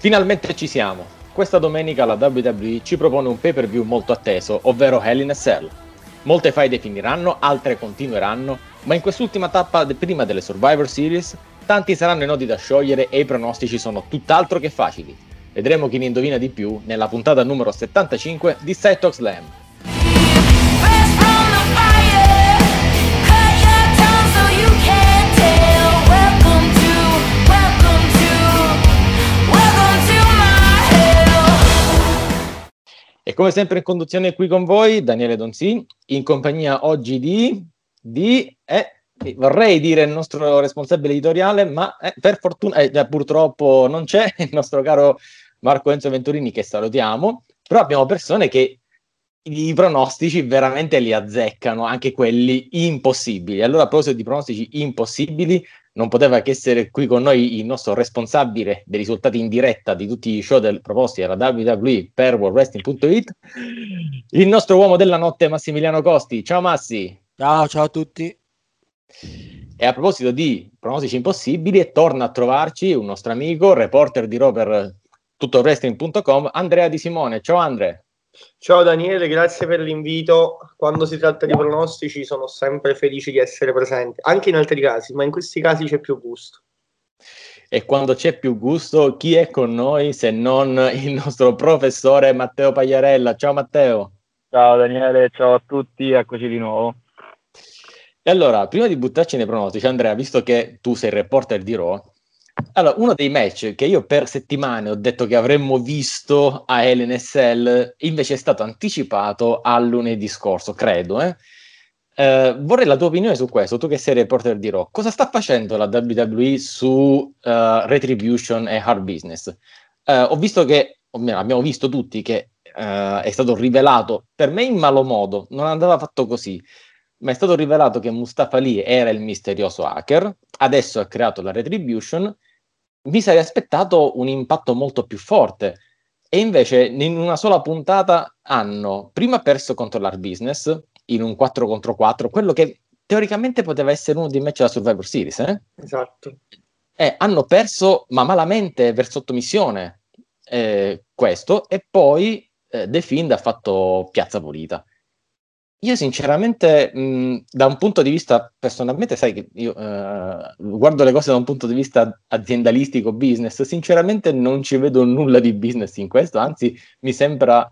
Finalmente ci siamo. Questa domenica la WWE ci propone un pay per view molto atteso, ovvero Hell in a Cell. Molte faide finiranno, altre continueranno, ma in quest'ultima tappa prima delle Survivor Series tanti saranno i nodi da sciogliere e i pronostici sono tutt'altro che facili. Vedremo chi ne indovina di più nella puntata numero 75 di Side Talk Slam. E come sempre in conduzione qui con voi Daniele Donzi, in compagnia oggi di... di eh, vorrei dire il nostro responsabile editoriale, ma eh, per fortuna eh, purtroppo non c'è il nostro caro Marco Enzo Venturini che salutiamo, però abbiamo persone che i pronostici veramente li azzeccano, anche quelli impossibili. Allora, a proposito di pronostici impossibili, non poteva che essere qui con noi il nostro responsabile dei risultati in diretta di tutti i show del, proposti alla WWE per WorldWrestling.it, il nostro uomo della notte Massimiliano Costi. Ciao Massi! Ciao, ciao a tutti. E a proposito di pronostici impossibili, torna a trovarci un nostro amico, reporter di per tuttowrestling.com, Andrea Di Simone. Ciao Andre! Ciao Daniele, grazie per l'invito. Quando si tratta di pronostici sono sempre felice di essere presente, anche in altri casi, ma in questi casi c'è più gusto. E quando c'è più gusto, chi è con noi se non il nostro professore Matteo Pagliarella? Ciao Matteo! Ciao Daniele, ciao a tutti, eccoci di nuovo. E allora, prima di buttarci nei pronostici, Andrea, visto che tu sei il reporter di Raw, allora, uno dei match che io per settimane ho detto che avremmo visto a LNSL, invece è stato anticipato a lunedì scorso, credo. Eh? Eh, vorrei la tua opinione su questo, tu che sei reporter di Raw. Cosa sta facendo la WWE su eh, Retribution e Hard Business? Eh, ho visto che, o meglio, abbiamo visto tutti che eh, è stato rivelato, per me in malo modo, non andava fatto così, ma è stato rivelato che Mustafa Ali era il misterioso hacker, adesso ha creato la Retribution, mi sarei aspettato un impatto molto più forte. E invece in una sola puntata hanno prima perso contro l'Hard Business in un 4 contro 4, quello che teoricamente poteva essere uno dei match della Survivor Series, eh? Esatto. Eh, hanno perso ma malamente per sottomissione eh, questo e poi eh, The Fiend ha fatto piazza pulita. Io sinceramente, mh, da un punto di vista personalmente, sai che io eh, guardo le cose da un punto di vista aziendalistico, business, sinceramente non ci vedo nulla di business in questo, anzi mi sembra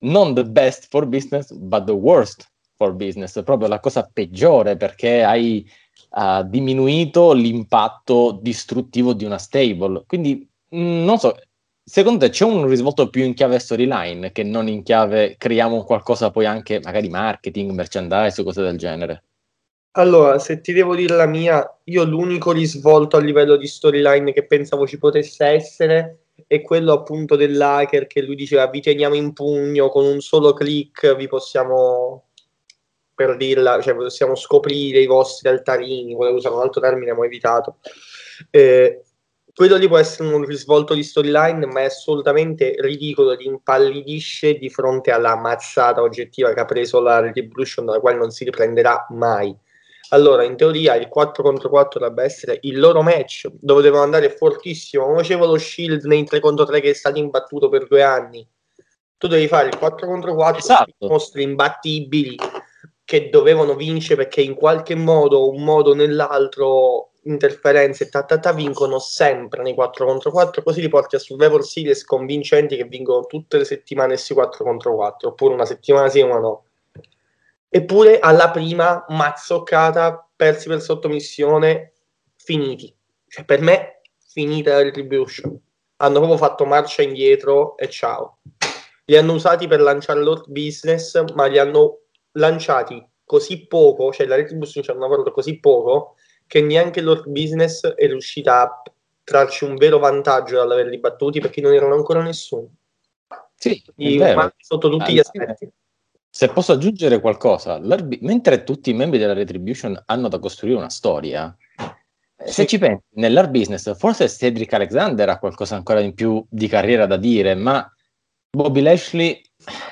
non the best for business, but the worst for business, proprio la cosa peggiore perché hai uh, diminuito l'impatto distruttivo di una stable. Quindi, mh, non so, secondo te c'è un risvolto più in chiave storyline che non in chiave creiamo qualcosa poi anche magari marketing, merchandise o cose del genere? Allora, se ti devo dire la mia, io l'unico risvolto a livello di storyline che pensavo ci potesse essere è quello appunto dell'hacker che lui diceva vi teniamo in pugno con un solo click vi possiamo per dirla, cioè possiamo scoprire i vostri altarini, volevo usare un altro termine, ma ho evitato. Eh, quello lì può essere un risvolto di storyline, ma è assolutamente ridicolo ed impallidisce di fronte alla mazzata oggettiva che ha preso la Retribution, dalla quale non si riprenderà mai. Allora, in teoria il 4 contro 4 dovrebbe essere il loro match, dove devono andare fortissimo, come facevo lo Shield nei 3 contro 3 che è stato imbattuto per due anni. Tu devi fare il 4 contro 4 Esatto. mostri imbattibili che dovevano vincere perché in qualche modo, un modo o nell'altro, interferenze ta, ta, ta, vincono sempre nei 4 contro 4, così li porti a Survivor Series convincenti che vincono tutte le settimane sì 4 contro 4, oppure una settimana sì e una no. Eppure alla prima mazzoccata, persi per sottomissione, finiti. Cioè, per me, finita la retribution. Hanno proprio fatto marcia indietro e ciao. Li hanno usati per lanciare l'hot business, ma li hanno lanciati così poco, cioè la retribution ci hanno lavorato così poco, che neanche l'hot business è riuscita a trarci un vero vantaggio dall'averli battuti perché non erano ancora nessuno. Sì, sotto tutti gli Ah, aspetti. Se posso aggiungere qualcosa, mentre tutti i membri della Retribution hanno da costruire una storia, se Sì. ci pensi, nell'art business forse Cedric Alexander ha qualcosa ancora in più di carriera da dire, ma Bobby Lashley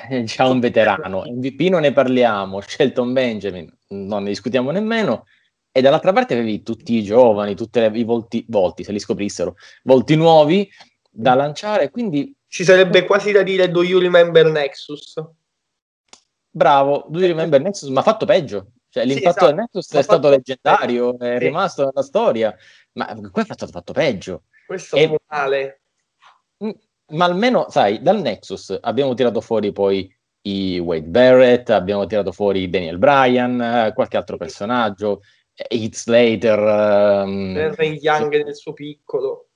è già un veterano, MVP non ne parliamo, Shelton Benjamin non ne discutiamo nemmeno, e dall'altra parte avevi tutti i giovani, tutti i volti, volti, se li scoprissero, volti nuovi, da lanciare, quindi Ci sarebbe quasi da dire Do you remember Nexus? bravo, Do you remember Nexus, ma ha fatto peggio. Cioè, Sì, l'impatto esatto. del Nexus Ha è stato leggendario, è Sì. rimasto nella storia, ma qui è fatto, fatto peggio. Questo è male. Mm, Ma almeno, sai, dal Nexus abbiamo tirato fuori poi i Wade Barrett, abbiamo tirato fuori Daniel Bryan, eh, qualche altro personaggio, eh, Heath Slater, ehm, Darren Young nel suo piccolo.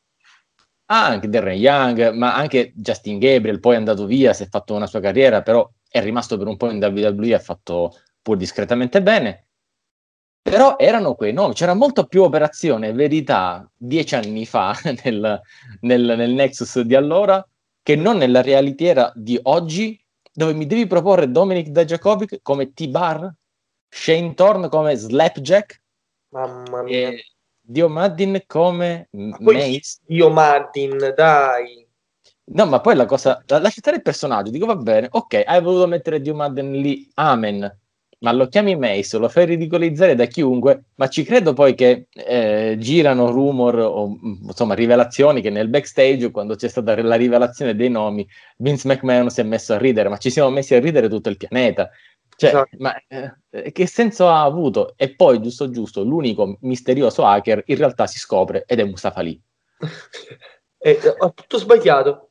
ah, anche Darren Young, ma anche Justin Gabriel, poi è andato via, si è fatto una sua carriera, però è rimasto per un po' in WWE ha fatto pur discretamente bene. Però erano quei nomi, c'era molto più operazione verità dieci anni fa nel, nel- nel Nexus di allora che non nella realitiera di oggi, dove mi devi proporre Dominic Dajakovic come T-Bar, Shane Thorne come Slapjack Mamma mia. e Dio Maddin come Ma Mace. Dio Martin, dai. No, ma poi la cosa, la- lascia stare il personaggio, dico va bene, ok, hai voluto mettere Dio Madden lì, amen, ma lo chiami Mace, lo fai ridicolizzare da chiunque, ma ci credo poi che eh, girano rumor o mm, insomma rivelazioni che nel backstage, quando c'è stata la rivelazione dei nomi, Vince McMahon si è messo a ridere, ma ci siamo messi a ridere tutto il pianeta. Cioè, Esatto. ma eh, che senso ha avuto? E poi, giusto giusto, l'unico misterioso hacker in realtà si scopre ed è Mustafa Ali. Eh, ho tutto sbagliato.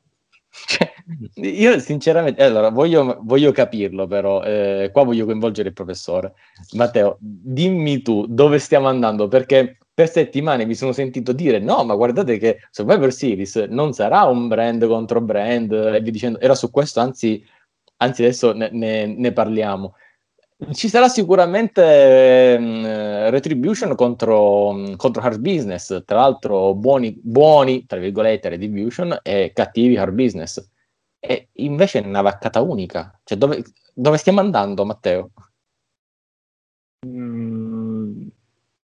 Cioè, io sinceramente, allora voglio, voglio capirlo, però eh, qua voglio coinvolgere il professore. Matteo, dimmi tu dove stiamo andando, perché per settimane mi sono sentito dire no, ma guardate che Survivor Series non sarà un brand contro brand, e via dicendo, era su questo, anzi, anzi adesso ne, ne- ne parliamo. Ci sarà sicuramente ehm, Retribution contro, contro Hard Business, tra l'altro buoni, buoni, tra virgolette, Retribution e cattivi Hard Business. E invece è una vaccata unica. Cioè, dove, dove stiamo andando, Matteo? Mm,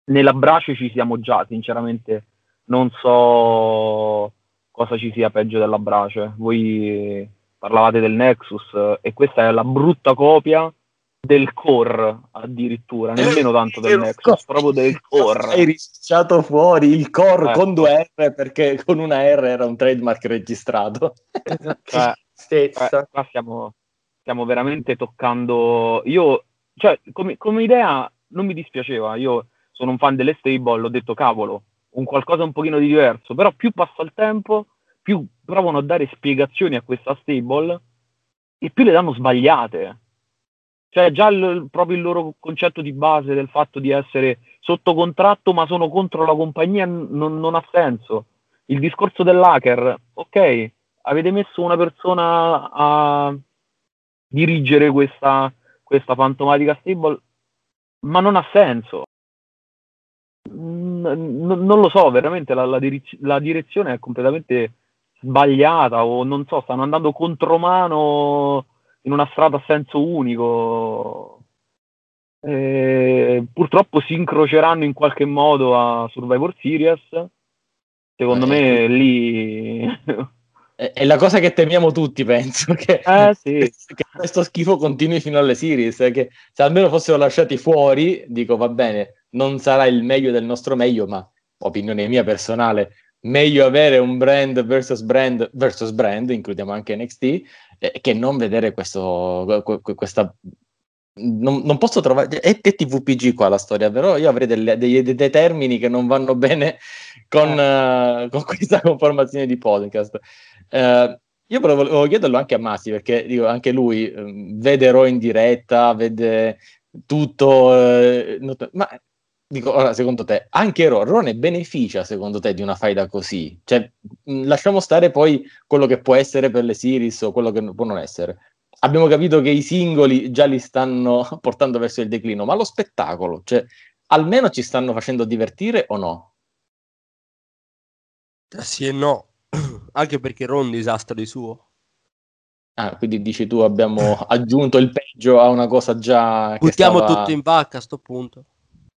nella brace ci siamo già, sinceramente non so cosa ci sia peggio della brace. Voi parlavate del Nexus eh, e questa è la brutta copia del core addirittura, nemmeno tanto del Nexus, proprio del Hai core. risciato fuori il core Eh. con due R perché con una R era un trademark registrato. Cioè. Eh, qua stiamo, stiamo veramente toccando. Io, cioè, come, come idea non mi dispiaceva. Io sono un fan delle stable, ho detto cavolo, un qualcosa un pochino di diverso. Però più passa il tempo, più provano a dare spiegazioni a questa stable e più le danno sbagliate. Cioè, già il- proprio il loro concetto di base del fatto di essere sotto contratto ma sono contro la compagnia non, non ha senso. Il discorso dell'hacker, ok, avete messo una persona a dirigere questa, questa fantomatica stable, ma non ha senso. N- non lo so, veramente la, la diriz- la direzione è completamente sbagliata o non so, stanno andando contromano in una strada a senso unico. Eh, purtroppo si incroceranno in qualche modo a Survivor Series. Secondo Eh, me lì È, è la cosa che temiamo tutti, penso, che, Eh, sì. che questo schifo continui fino alle series, eh, che se almeno fossero lasciati fuori, dico va bene, non sarà il meglio del nostro meglio, ma opinione mia personale, meglio avere un brand versus brand versus brand, includiamo anche NXT, eh, che non vedere questo, que- que- questa... Non, non posso trovare... È, è TVPG qua la storia, però io avrei delle- dei, dei- termini che non vanno bene con, eh, con questa conformazione di podcast. Eh, io però volevo chiederlo anche a Massi, perché dico, anche lui ehm, vede Raw in diretta, vede tutto, eh, not- ma dico, ora, secondo te, anche Raw, Raw ne beneficia secondo te di una faida così? Cioè, lasciamo stare poi quello che può essere per le series o quello che può non essere. Abbiamo capito che i singoli già li stanno portando verso il declino, ma lo spettacolo, cioè, almeno ci stanno facendo divertire o no? Sì e no, anche perché Ron è un disastro di suo. Ah, quindi dici tu abbiamo aggiunto il peggio a una cosa già Buttiamo stava- tutto in vacca a sto punto.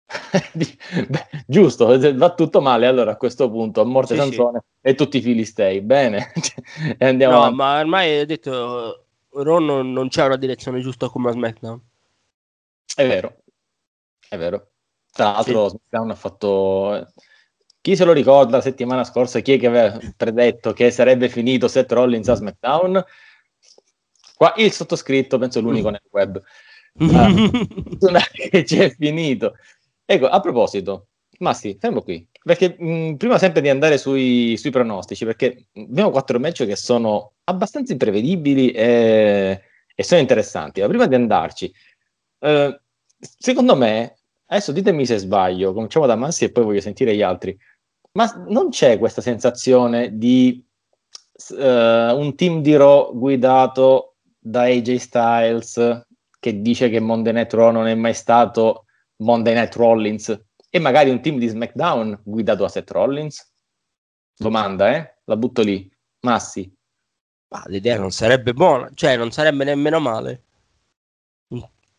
Beh, giusto, va tutto male allora a questo punto, a morte Sì, sì. Sansone e tutti i filistei, bene, e andiamo No, avanti. ma ormai ho detto Ron non, non c'è una direzione giusta come a SmackDown. È vero, è vero. Tra l'altro SmackDown ha fatto... Chi se lo ricorda la settimana scorsa? Chi è che aveva predetto che sarebbe finito Seth Rollins a SmackDown? Qua il sottoscritto, penso l'unico nel web. Ah, che ci è finito. Ecco, a proposito, Massi, fermo qui, perché mh, prima sempre di andare sui, sui pronostici, perché abbiamo quattro match che sono abbastanza imprevedibili e, e sono interessanti. Ma prima di andarci, eh, secondo me, adesso ditemi se sbaglio, cominciamo da Massi e poi voglio sentire gli altri, ma non c'è questa sensazione di eh, un team di Raw guidato da AJ Styles che dice che Monday Night Raw non è mai stato Monday Night Rollins e magari un team di SmackDown guidato da Seth Rollins? Domanda, eh? La butto lì. Massi. Ma l'idea non sarebbe buona, cioè non sarebbe nemmeno male.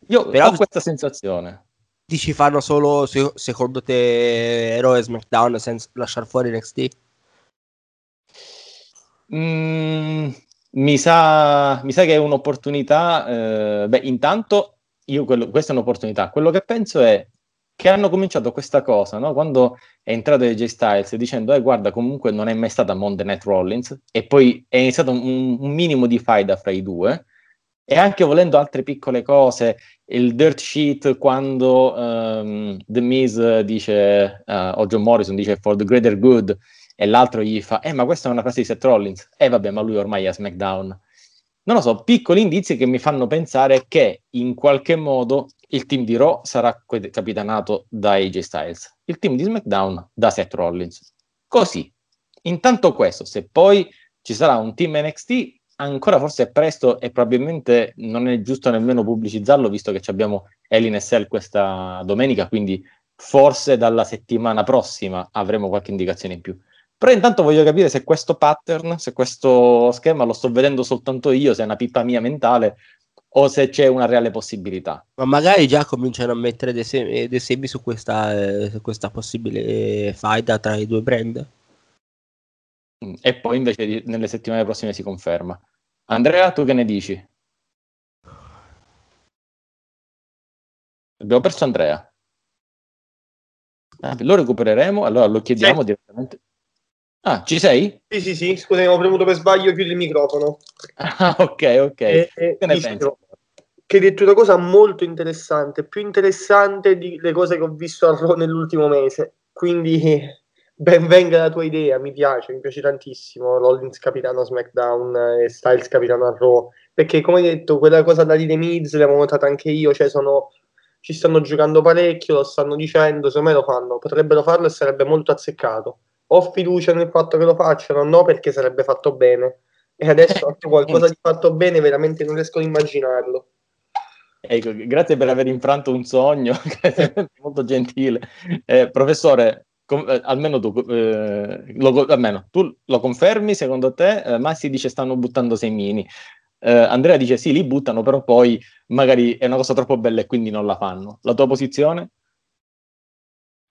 Io Però- ho questa sensazione. Dici fanno solo, se- secondo te, Raw e SmackDown senza lasciare fuori NXT? Mm, mi, sa, mi sa che è un'opportunità. eh, beh, intanto, io quello- questa è un'opportunità. Quello che penso è che hanno cominciato questa cosa, no? Quando è entrato AJ Styles dicendo, eh, guarda, comunque non è mai stata Monday Night Rollins, e poi è iniziato un, un minimo di faida fra i due, e anche volendo altre piccole cose, il dirt sheet quando ehm, The Miz dice, eh, o John Morrison dice for the greater good, e l'altro gli fa, eh, ma questa è una frase di Seth Rollins, eh, vabbè, ma lui ormai è a SmackDown. Non lo so, piccoli indizi che mi fanno pensare che in qualche modo il team di Raw sarà capitanato da AJ Styles, il team di SmackDown da Seth Rollins. Così, intanto questo, se poi ci sarà un team NXT, ancora forse è presto e probabilmente non è giusto nemmeno pubblicizzarlo, visto che abbiamo Elin Cell questa domenica, quindi forse dalla settimana prossima avremo qualche indicazione in più. Però intanto voglio capire se questo pattern, se questo schema lo sto vedendo soltanto io, se è una pippa mia mentale o se c'è una reale possibilità. Ma magari già cominciano a mettere dei semi, dei semi su, questa, eh, su questa possibile faida tra i due brand. Mm, E poi invece di- nelle settimane prossime si conferma. Andrea, tu che ne dici? Abbiamo perso Andrea. Ah, lo recupereremo, allora lo chiediamo Sì. direttamente. Ah, ci sei? Sì, sì, sì, scusami, ho premuto per sbaglio, chiudi il microfono. Ah, ok, ok. E- e che ne dicevo? Che hai detto una cosa molto interessante, più interessante di le cose che ho visto a Raw nell'ultimo mese. Quindi ben venga la tua idea, mi piace, mi piace tantissimo. Rollins capitano SmackDown e Styles capitano a Raw. Perché come hai detto, quella cosa da The Miz l'avevo notata anche io, cioè sono, ci stanno giocando parecchio, lo stanno dicendo, secondo me lo fanno, potrebbero farlo e sarebbe molto azzeccato. Ho fiducia nel fatto che lo facciano, no perché sarebbe fatto bene. E adesso anche qualcosa di fatto bene veramente non riesco ad immaginarlo. Ecco, grazie per aver infranto un sogno, molto gentile. Eh, professore, com- eh, almeno tu, eh, lo, almeno tu lo confermi, secondo te? Eh, Massi dice stanno buttando semini. Eh, Andrea dice sì, li buttano, però poi magari è una cosa troppo bella e quindi non la fanno. La tua posizione?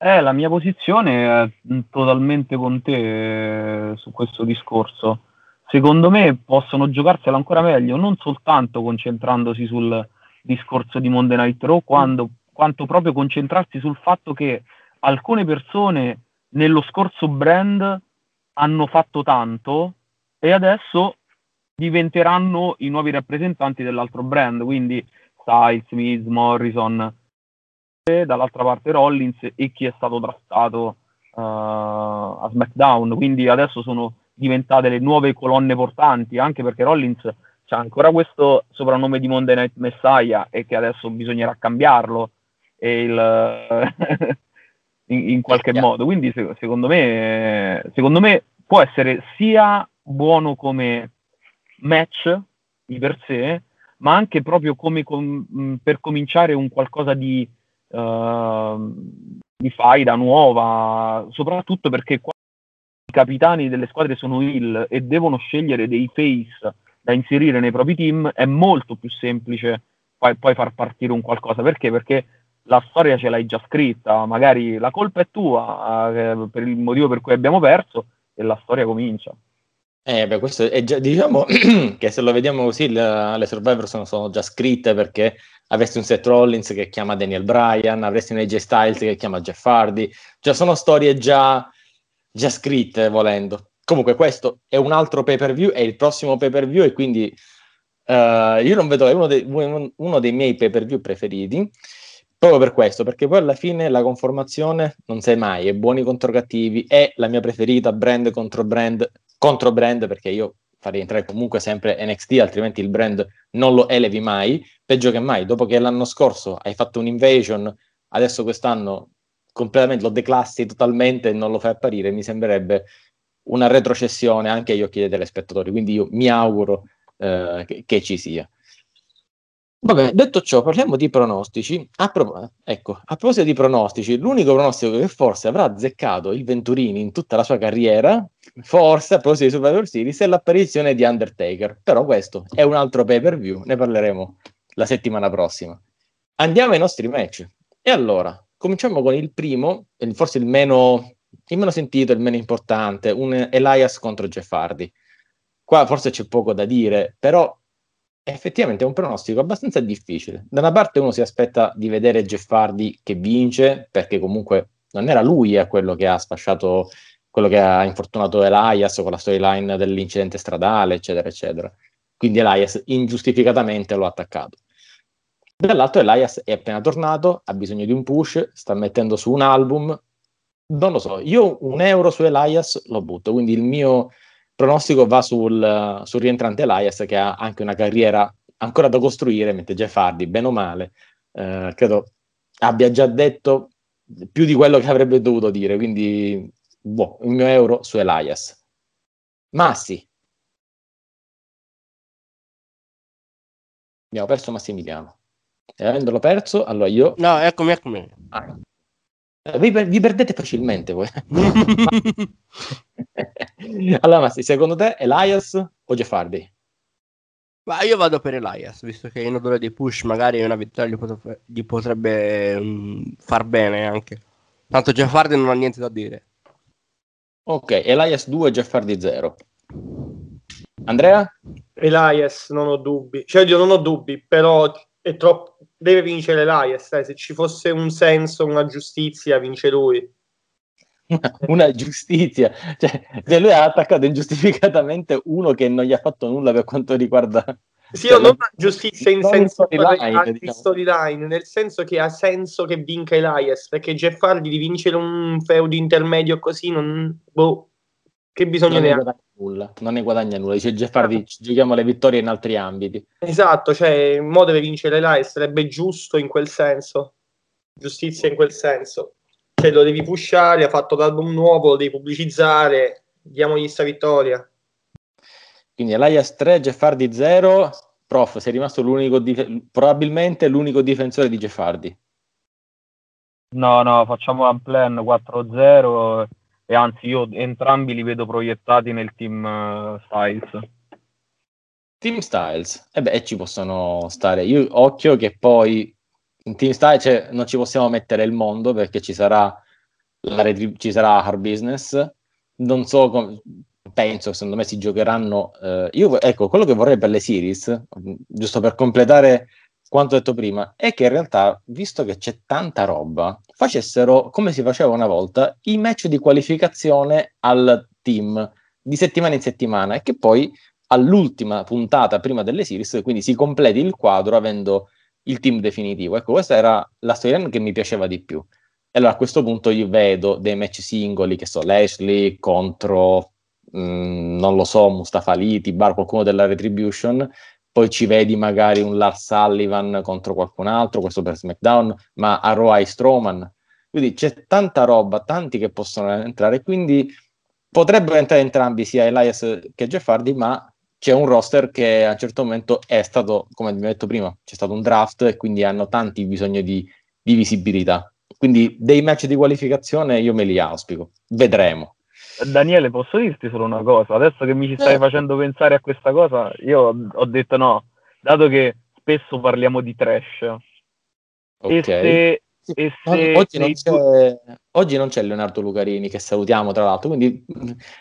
Eh, la mia posizione è mm, totalmente con te eh, su questo discorso. Secondo me possono giocarsela ancora meglio, non soltanto concentrandosi sul discorso di Monday Night Raw, quando- quanto proprio concentrarsi sul fatto che alcune persone nello scorso brand hanno fatto tanto e adesso diventeranno i nuovi rappresentanti dell'altro brand, quindi Styles, Miz, Morrison, dall'altra parte Rollins e chi è stato trattato eh, a SmackDown, quindi adesso sono diventate le nuove colonne portanti, anche perché Rollins c'ha ancora questo soprannome di Monday Night Messiah e che adesso bisognerà cambiarlo il- in, in qualche Yeah. modo. Quindi se- secondo me, secondo me può essere sia buono come match di per sé, ma anche proprio come com- per cominciare un qualcosa di, di faida nuova, soprattutto perché qua i capitani delle squadre sono heel e devono scegliere dei face da inserire nei propri team, è molto più semplice poi, poi far partire un qualcosa. Perché? Perché la storia ce l'hai già scritta, magari la colpa è tua eh, per il motivo per cui abbiamo perso e la storia comincia. Eh, beh, questo è già, diciamo che se lo vediamo così, le, le Survivor sono, sono già scritte perché avresti un Seth Rollins che chiama Daniel Bryan, avresti un AJ Styles che chiama Jeff Hardy, cioè sono storie già già scritte volendo. Comunque questo è un altro pay per view, è il prossimo pay per view e quindi eh, io non vedo, è uno dei, uno dei miei pay per view preferiti. Proprio per questo, perché poi alla fine la conformazione non sai mai, è buoni contro cattivi, è la mia preferita, brand contro brand, contro brand, perché io farei entrare comunque sempre NXT, altrimenti il brand non lo elevi mai, peggio che mai, dopo che l'anno scorso hai fatto un'invasion, adesso quest'anno completamente lo declassi totalmente e non lo fai apparire, mi sembrerebbe una retrocessione anche agli occhi dei telespettatori, quindi io mi auguro eh, che, che ci sia. Vabbè, detto ciò, parliamo di pronostici. A, pro- ecco, a proposito di pronostici, l'unico pronostico che forse avrà azzeccato il Venturini in tutta la sua carriera, forse a proposito di Survivor Series, è l'apparizione di Undertaker. Però questo è un altro pay per view, ne parleremo la settimana prossima. Andiamo ai nostri match. E allora, cominciamo con il primo, forse il meno, il meno sentito, il meno importante, un Elias contro Jeff Hardy. Qua forse c'è poco da dire, però effettivamente è un pronostico abbastanza difficile. Da una parte uno si aspetta di vedere Jeff Hardy che vince, perché comunque non era lui a quello che ha sfasciato, quello che ha infortunato Elias con la storyline dell'incidente stradale, eccetera, eccetera. Quindi Elias ingiustificatamente lo ha attaccato. Dall'altro Elias è appena tornato, ha bisogno di un push, sta mettendo su un album. Non lo so, io un euro su Elias lo butto, quindi il mio pronostico va sul, sul rientrante Elias che ha anche una carriera ancora da costruire, mentre Jeff Hardy, bene o male, eh, credo abbia già detto più di quello che avrebbe dovuto dire, quindi boh, il mio euro su Elias. Massi. Abbiamo perso Massimiliano. E avendolo perso, allora io... No, eccomi, eccomi. Ah. Eh, Vi, vi perdete facilmente voi. allora, Massi, secondo te Elias o Jeff Hardy? Ma io vado per Elias, visto che in odore di push magari una vittoria gli potrebbe, gli potrebbe, mm, far bene anche. Tanto Jeff Hardy non ha niente da dire. Ok, Elias 2, Jeff Hardy 0. Andrea? Elias, non ho dubbi. Cioè, io non ho dubbi, però è troppo... deve vincere Elias. eh. Se ci fosse un senso, una giustizia, vince lui. Una, una giustizia. Cioè, se lui ha attaccato ingiustificatamente uno che non gli ha fatto nulla per quanto riguarda... Sì, Cioè, io non una giustizia in senso storyline, diciamo. storyline, nel senso che ha senso che vinca Elias, perché Jeff Hardy di vincere un feudo intermedio così non... Boh, che bisogno Non ne guadagna nulla. Non ne guadagna nulla. Dice Jeff Hardy, ci giochiamo le vittorie in altri ambiti. Esatto, cioè, mo deve vincere Elias, sarebbe giusto in quel senso. Giustizia in quel senso. Cioè, lo devi pushare, ha fatto l'album nuovo, lo devi pubblicizzare, diamogli sta vittoria. Quindi Elias 3, Jeff Hardy 0. Prof, sei rimasto l'unico dif- probabilmente l'unico difensore di Jeff Hardy. No, no, facciamo un plan 4-0 e anzi io entrambi li vedo proiettati nel team eh, Styles. Team Styles, e beh, ci possono stare. Io occhio che poi in Team Styles cioè, non ci possiamo mettere il mondo perché ci sarà la retri- ci sarà hard business. Non so, com- penso, secondo me si giocheranno. eh, io, ecco, quello che vorrei per le series, giusto per completare quanto detto prima, è che in realtà, visto che c'è tanta roba, facessero come si faceva una volta i match di qualificazione al team di settimana in settimana e che poi all'ultima puntata prima delle series, quindi si completi il quadro avendo il team definitivo. Ecco, questa era la storyline che mi piaceva di più. E allora a questo punto io vedo dei match singoli, che so, Lashley contro, mh, non lo so, Mustafa Ali, Tibar, qualcuno della Retribution, poi ci vedi magari un Lars Sullivan contro qualcun altro, questo per SmackDown, ma a Raw hai Strowman. Quindi c'è tanta roba, tanti che possono entrare, quindi potrebbero entrare entrambi, sia Elias che Jeff Hardy, ma c'è un roster che a un certo momento è stato, come abbiamo detto prima, c'è stato un draft e quindi hanno tanti bisogno di, di visibilità. Quindi dei match di qualificazione io me li auspico, vedremo. Daniele, posso dirti solo una cosa? Adesso che mi ci stai Eh. facendo pensare a questa cosa, io ho detto no, dato che spesso parliamo di trash. E Ok. se, Sì, e no, se oggi, non c'è, oggi non c'è Leonardo Lucarini, che salutiamo tra l'altro, quindi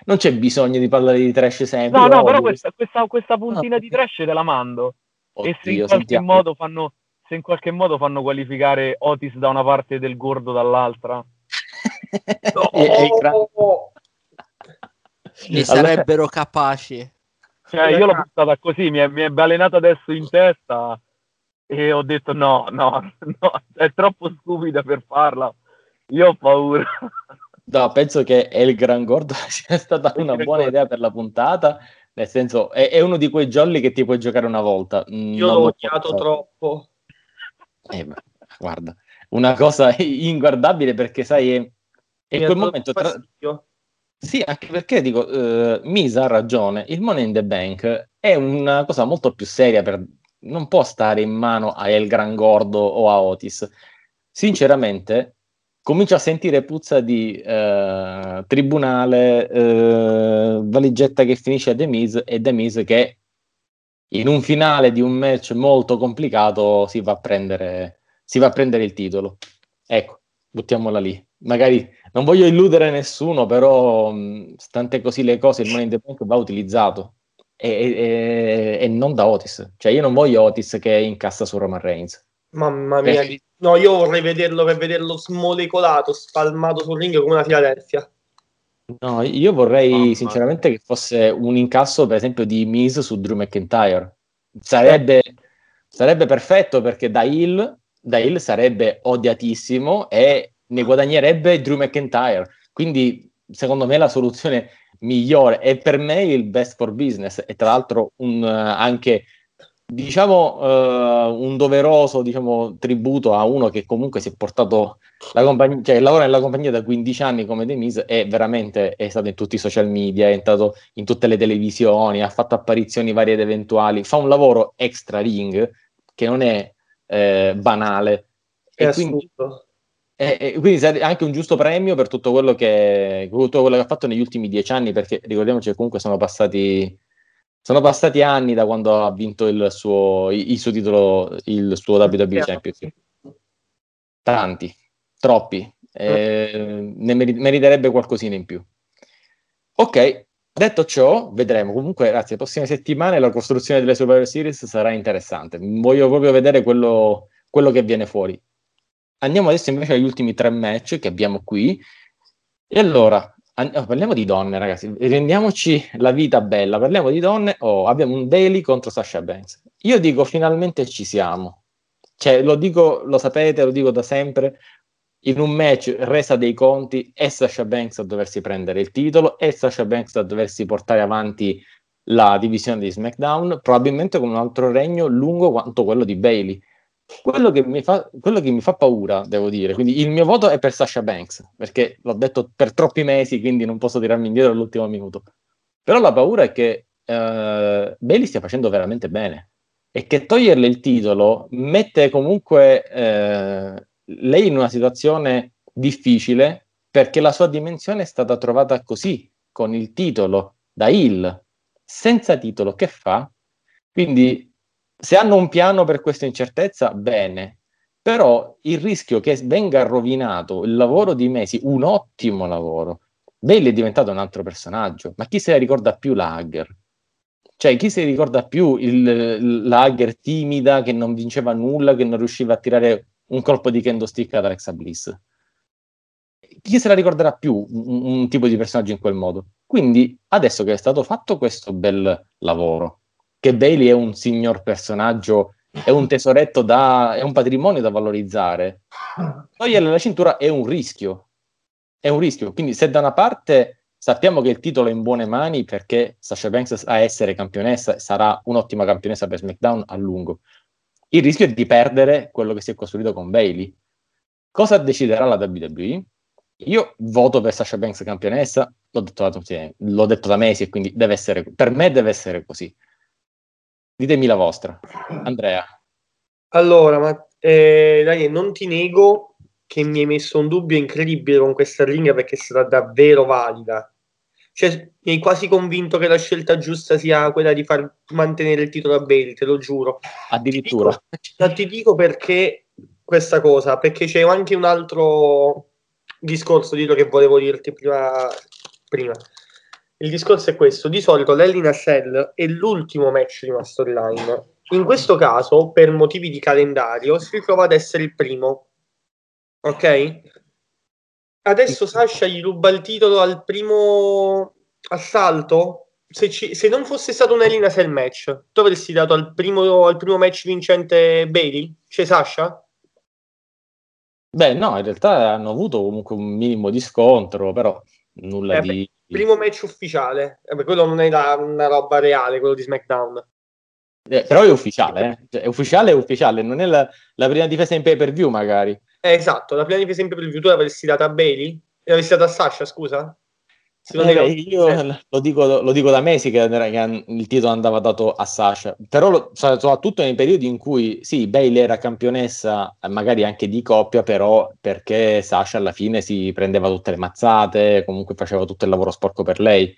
non c'è bisogno di parlare di trash sempre. No, no, però odio questa, questa, questa puntina Ah, di trash te la mando. e se in Oddio, qualche modo fanno se in qualche modo fanno qualificare Otis da una parte e del gordo dall'altra. E- e il gran- Oh, Ne sarebbero capaci. Cioè, io l'ho buttata così, mi è, mi è balenato adesso in testa e ho detto no, no, no, è troppo stupida per farla. Io ho paura. No, penso che El Gran Gordo sia stata una buona idea per la puntata, nel senso è, è uno di quei jolly che ti puoi giocare una volta. Mm, Io non l'ho odiato so. troppo. Eh, ma guarda, una cosa inguardabile perché sai, è, è quel momento tra... Sì, anche perché dico, eh, Misa ha ragione, il Money in the Bank è una cosa molto più seria, per... non può stare in mano a El Gran Gordo o a Otis. Sinceramente, comincio a sentire puzza di eh, tribunale, eh, valigetta che finisce a The Miz e The Miz che in un finale di un match molto complicato si va a prendere, si va a prendere il titolo. Ecco, buttiamola lì. Magari non voglio illudere nessuno, però stante così le cose, il Money in the Bank va utilizzato e, e- e non da Otis. Cioè io non voglio Otis che incassa su Roman Reigns. Mamma mia. Eh. No, io vorrei vederlo per vederlo smolecolato, spalmato sul ring come una Filadelfia. No, io vorrei Mamma sinceramente che fosse un incasso, per esempio, di Miz su Drew McIntyre. Sarebbe, sarebbe perfetto perché da Hill, da Hill sarebbe odiatissimo e ne guadagnerebbe Drew McIntyre. Quindi, secondo me, la soluzione migliore e per me il best for business. E tra l'altro, un, eh, anche diciamo eh, un doveroso diciamo, tributo a uno che comunque si è portato la compagnia, cioè lavora nella compagnia da 15 anni come The Miz e veramente è stato in tutti i social media, è entrato in tutte le televisioni, ha fatto apparizioni varie ed eventuali, fa un lavoro extra ring che non è eh, banale È e quindi, assurdo. E- e quindi sare- anche un giusto premio per tutto quello che, tutto quello che ha fatto negli ultimi dieci anni perché ricordiamoci che comunque sono passati sono passati anni da quando ha vinto il suo, il suo titolo, il suo WWE Championship. Tanti, troppi. Eh, ne meri- meriterebbe qualcosina in più. Ok, detto ciò, vedremo. Comunque, grazie, le prossime settimane la costruzione delle Survivor Series sarà interessante. Voglio proprio vedere quello, quello che viene fuori. Andiamo adesso invece agli ultimi tre match che abbiamo qui. E allora, an- oh, parliamo di donne, ragazzi. Rendiamoci la vita bella. Parliamo di donne. Oh, abbiamo un Bailey contro Sasha Banks. Io dico finalmente ci siamo. Cioè, lo dico, lo sapete, lo dico da sempre. In un match resa dei conti è Sasha Banks a doversi prendere il titolo, è Sasha Banks a doversi portare avanti la divisione di SmackDown, probabilmente con un altro regno lungo quanto quello di Bailey. Quello che, mi fa, quello che mi fa paura, devo dire, quindi il mio voto è per Sasha Banks, perché l'ho detto per troppi mesi, quindi non posso tirarmi indietro all'ultimo minuto. Però la paura è che eh, Bailey stia facendo veramente bene e che toglierle il titolo mette comunque eh, lei in una situazione difficile perché la sua dimensione è stata trovata così, con il titolo da Hill, senza titolo, che fa? Quindi se hanno un piano per questa incertezza, bene, però il rischio che venga rovinato il lavoro di mesi, un ottimo lavoro, Bailey è diventato un altro personaggio, ma chi se la ricorda più la Hager? Cioè, chi si ricorda più il, la Hager timida che non vinceva nulla, che non riusciva a tirare un colpo di kendo stick ad Alexa Bliss? Chi se la ricorderà più un, un tipo di personaggio in quel modo? Quindi, adesso che è stato fatto questo bel lavoro, che Bailey è un signor personaggio, è un tesoretto da, è un patrimonio da valorizzare, toglierle la cintura è un rischio. È un rischio. Quindi, se da una parte sappiamo che il titolo è in buone mani perché Sasha Banks a essere campionessa sarà un'ottima campionessa per SmackDown a lungo, il rischio è di perdere quello che si è costruito con Bailey. Cosa deciderà la WWE? Io voto per Sasha Banks campionessa, l'ho detto da, sì, l'ho detto da mesi quindi deve essere, per me deve essere così. Ditemi la vostra. Andrea. Allora, ma eh, Daniele, non ti nego che mi hai messo un dubbio incredibile con questa linea perché stata davvero valida. Cioè, mi hai quasi convinto che la scelta giusta sia quella di far mantenere il titolo a Bailey, te lo giuro. Addirittura. Ti dico, ti dico perché questa cosa, perché c'è anche un altro discorso dietro che volevo dirti prima. prima. Il discorso è questo: di solito l'Ellina Cell è l'ultimo match di una storyline. In questo caso, per motivi di calendario, si ritrova ad essere il primo. Ok? Adesso Sasha gli ruba il titolo al primo assalto, se, ci- se non fosse stato un Hell in a Cell match, tu avresti dato al primo, al primo match vincente Bailey? C'è Sasha? Beh, no, in realtà hanno avuto comunque un minimo di scontro, però nulla Eh, di... Primo match ufficiale. Eh, quello non è la- una roba reale, quello di SmackDown. Eh, però è ufficiale, eh. Cioè, è ufficiale, è ufficiale, non è la, la prima difesa in pay per view magari. Eh, esatto, la prima difesa in per tu l'avresti data a Bailey? L'avresti data a Sasha, scusa? Se non Eh, io lo dico, lo dico da mesi che, che il titolo andava dato a Sasha, però lo- soprattutto nei periodi in cui sì, Bailey era campionessa, eh, magari anche di coppia, però perché Sasha alla fine si prendeva tutte le mazzate, comunque faceva tutto il lavoro sporco per lei.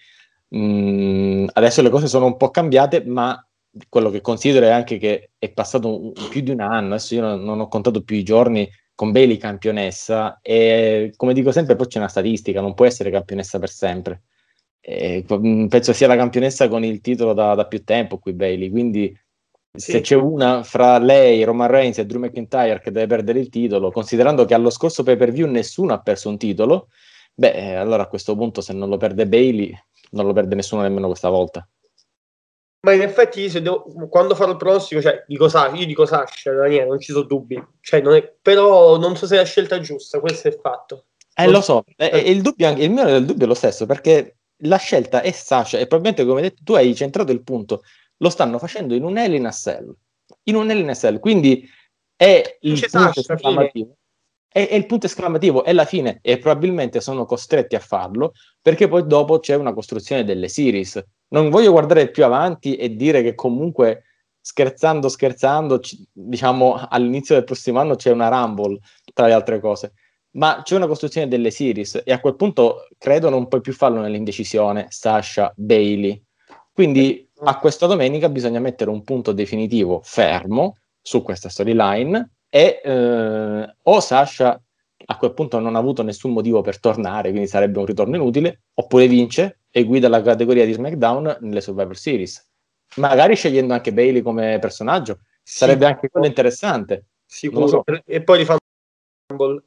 Mm, adesso le cose sono un po' cambiate, ma quello che considero è anche che è passato un- più di un anno, adesso io non, non ho contato più i giorni con Bailey campionessa e come dico sempre poi c'è una statistica, non può essere campionessa per sempre. E, mm, penso sia la campionessa con il titolo da, da più tempo qui Bailey, quindi Sì. se c'è una fra lei, Roman Reigns e Drew McIntyre che deve perdere il titolo, considerando che allo scorso pay per view nessuno ha perso un titolo, beh, eh, allora a questo punto se non lo perde Bailey, non lo perde nessuno nemmeno questa volta. Ma in effetti devo- quando farò il pronostico, cioè, dico Sasha, io dico Sasha, Daniele, non ci sono dubbi. Cioè, non è- però non so se è la scelta giusta, questo è il fatto. Eh, lo so, e- e il, dubbio anche, il mio è il dubbio è lo stesso, perché la scelta è Sasha e probabilmente come hai detto tu hai centrato il punto, lo stanno facendo in un Hell a Cell, in un Hell a Cell, quindi è il punto Sasha, esclamativo. È, è il punto esclamativo, è la fine e probabilmente sono costretti a farlo perché poi dopo c'è una costruzione delle series. Non voglio guardare più avanti e dire che comunque scherzando, scherzando, ci- diciamo all'inizio del prossimo anno c'è una Rumble tra le altre cose. Ma c'è una costruzione delle series e a quel punto credo non puoi più farlo nell'indecisione Sasha Bailey. Quindi a questa domenica bisogna mettere un punto definitivo fermo su questa storyline e eh, o Sasha a quel punto non ha avuto nessun motivo per tornare quindi sarebbe un ritorno inutile oppure vince e guida la categoria di SmackDown nelle Survivor Series magari scegliendo anche Bailey come personaggio sarebbe anche quello interessante Sicuro. so. E poi rifanno Rumble.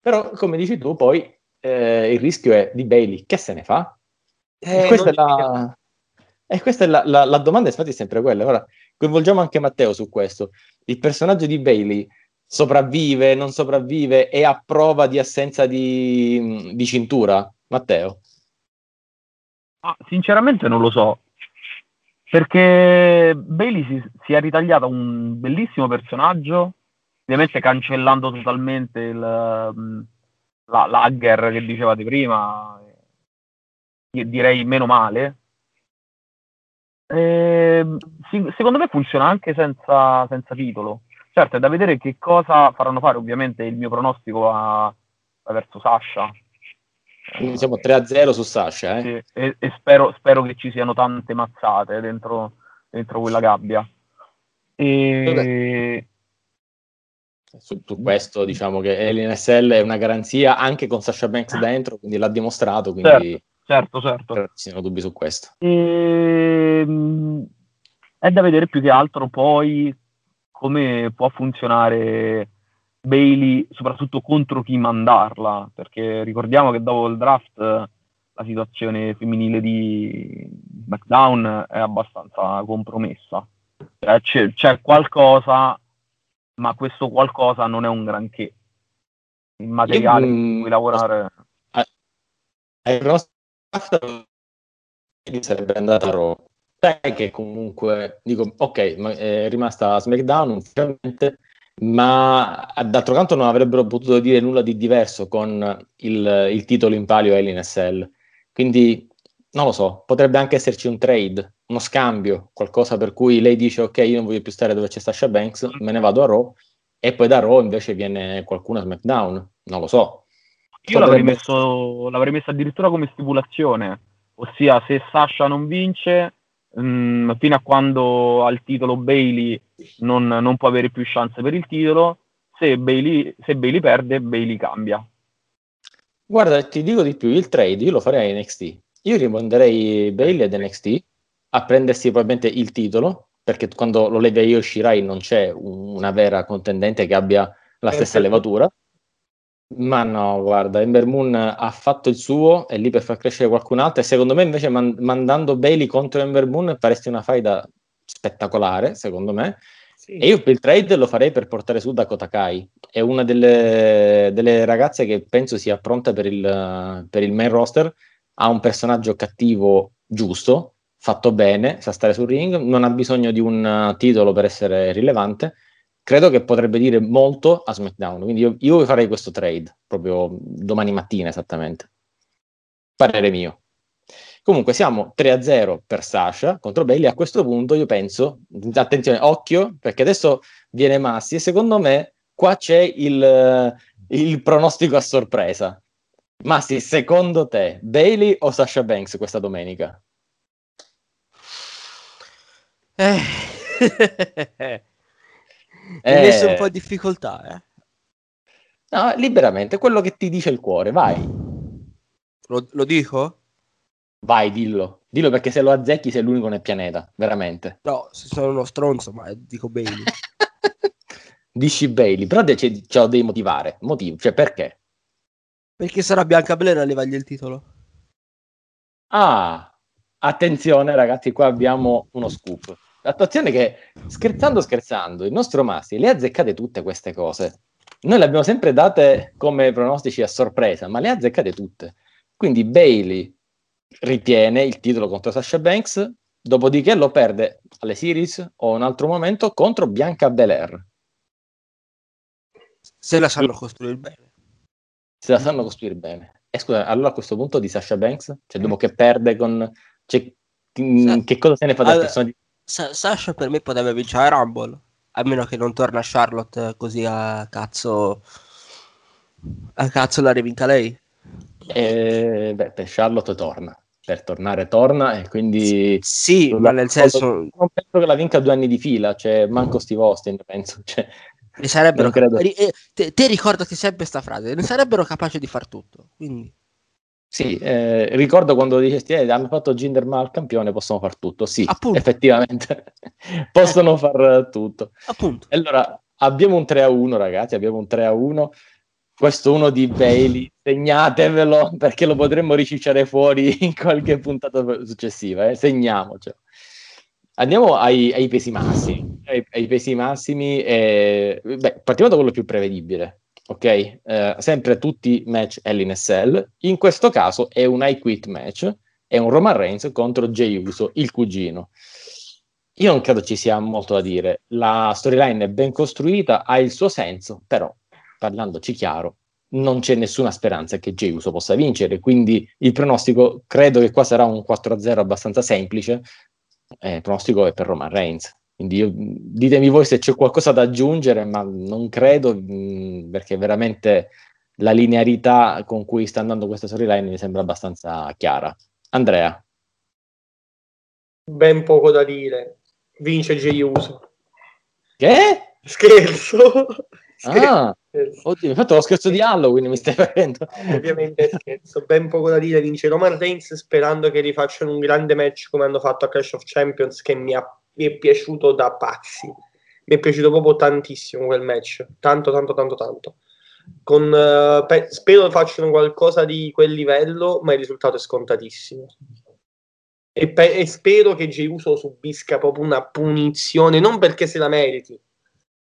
Però, come dici tu, poi eh, il rischio è di Bailey, che se ne fa? Eh, e questa è, la, e questa è la, la- la domanda, infatti, è sempre quella. Ora, coinvolgiamo anche Matteo su questo. Il personaggio di Bailey sopravvive, non sopravvive, è a prova di assenza di, di cintura? Matteo? Ah, sinceramente non lo so. Perché Bailey si, si è ritagliata un bellissimo personaggio, ovviamente cancellando totalmente il, la Lagger che dicevate prima, direi meno male. Ehm, si- secondo me funziona anche senza, senza titolo. Certo, è da vedere che cosa faranno fare. Ovviamente il mio pronostico va, verso Sasha. Quindi siamo 3-0 su Sasha, eh? Sì, e, e spero, spero che ci siano tante mazzate dentro, dentro quella gabbia. E... Su, su questo diciamo che l'NSL è una garanzia anche con Sasha Banks dentro, quindi l'ha dimostrato, quindi Certo, certo. non ci siano dubbi su questo. Ehm, è da vedere più che altro poi come può funzionare Bailey, soprattutto contro chi mandarla, perché ricordiamo che dopo il draft eh, la situazione femminile di SmackDown è abbastanza compromessa. Cioè, c'è, c'è qualcosa, ma questo qualcosa non è un granché. Il materiale Io, mm, cui lavorare. Ai pronostici sarebbe andata a Raw. Sai che comunque dico, ok, ma è rimasta a SmackDown ufficialmente, ma d'altro canto non avrebbero potuto dire nulla di diverso con il, il titolo in palio LNSL. Quindi non lo so, potrebbe anche esserci un trade, uno scambio, qualcosa per cui lei dice ok, io non voglio più stare dove c'è Sasha Banks, me ne vado a Raw e poi da Raw invece viene qualcuno a SmackDown, non lo so. Io l'avrei messo, l'avrei messo addirittura come stipulazione, ossia se Sasha non vince, mh, fino a quando al titolo Bailey non, non può avere più chance per il titolo, se Bailey, se Bailey perde, Bailey cambia. Guarda, ti dico di più, il trade io lo farei a NXT. Io rimanderei Bailey ad NXT a prendersi probabilmente il titolo, perché quando lo levi a Io Shirai non c'è un- una vera contendente che abbia la stessa levatura. Ma no, guarda, Ember Moon ha fatto il suo, è lì per far crescere qualcun altro e secondo me invece man- mandando Bailey contro Ember Moon faresti una faida spettacolare, secondo me. Sì. E io per il trade lo farei per portare su Dakota Kai. È una delle, delle ragazze che penso sia pronta per il, per il main roster. Ha un personaggio cattivo giusto, fatto bene, sa stare sul ring, non ha bisogno di un titolo per essere rilevante. Credo che potrebbe dire molto a SmackDown. Quindi io, io farei questo trade proprio domani mattina esattamente. Parere mio. Comunque siamo 3-0 per Sasha contro Bailey. A questo punto io penso, attenzione, occhio, perché adesso viene Massi e secondo me qua c'è il, il pronostico a sorpresa. Massi, secondo te, Bailey o Sasha Banks questa domenica? Eh. Mi hai Eh. messo un po' in difficoltà, eh. No, liberamente, quello che ti dice il cuore, vai, Lo, lo dico? vai, dillo. Dillo perché se lo azzecchi sei l'unico nel pianeta, veramente. No, se sono uno stronzo, ma dico Bailey. Dici Bailey, però de- ce, ce lo devi motivare. Motivo, cioè perché? Perché sarà Bianca Belair a levargli il titolo? Ah, attenzione ragazzi, qua abbiamo uno scoop. Attenzione che, scherzando scherzando, il nostro Massi le ha azzeccate tutte queste cose. Noi le abbiamo sempre date come pronostici a sorpresa, ma le ha azzeccate tutte. Quindi Bailey ritiene il titolo contro Sasha Banks, dopodiché lo perde alle series o un altro momento contro Bianca Belair. Se la sanno costruire bene. Se la sanno costruire bene. E scusa, allora a questo punto di Sasha Banks, cioè dopo che perde con... cioè, che cosa se ne fa del Allora- personaggio? Sa- Sasha per me potrebbe vincere Rumble. A meno che non torna Charlotte così a cazzo. A cazzo la rivinca lei. Eh, beh, per Charlotte torna. Per tornare torna e quindi... Sì, Sulla- ma nel senso. Non penso che la vinca due anni di fila, cioè manco Steve Austin, penso. Cioè, Ne sarebbero credo. eh, te, te ricordati sempre questa frase. Ne sarebbero capaci di far tutto. Quindi. Sì, eh, ricordo quando dicesti, eh, hanno fatto Jinder Mahal campione, possono far tutto. Sì, Appunto. effettivamente, possono far tutto. Appunto. Allora, abbiamo un 3 a 1, ragazzi, abbiamo un 3 a 1. Questo uno di Bailey, segnatevelo perché lo potremmo ricicciare fuori in qualche puntata successiva, eh? segniamocelo. Andiamo ai, ai pesi massimi. Ai, ai pesi massimi, eh, beh, partiamo da quello più prevedibile, ok? Eh, sempre tutti match Hell. In questo caso è un I Quit match, è un Roman Reigns contro Jey Uso, il cugino. Io non credo ci sia molto da dire. La storyline è ben costruita, ha il suo senso, però parlandoci chiaro, non c'è nessuna speranza che Jey Uso possa vincere. Quindi il pronostico credo che qua sarà un 4-0 abbastanza semplice. Eh, il pronostico è per Roman Reigns. Quindi io- ditemi voi se c'è qualcosa da aggiungere, ma non credo mh, perché veramente la linearità con cui sta andando questa storyline mi sembra abbastanza chiara. Andrea, Ben poco da dire. Vince Jey Uso. che? Scherzo. Ah, Scherzo. oddio, mi hai fatto lo scherzo di Halloween, mi stai facendo. Ovviamente scherzo, ben poco da dire, vince Roman Reigns sperando che rifacciano un grande match come hanno fatto a Clash of Champions che mi, ha- mi è piaciuto da pazzi. Mi è piaciuto proprio tantissimo quel match, tanto tanto tanto tanto. Con, eh, pe- spero facciano qualcosa di quel livello, ma il risultato è scontatissimo. E, pe- e spero che Jey subisca proprio una punizione, non perché se la meriti,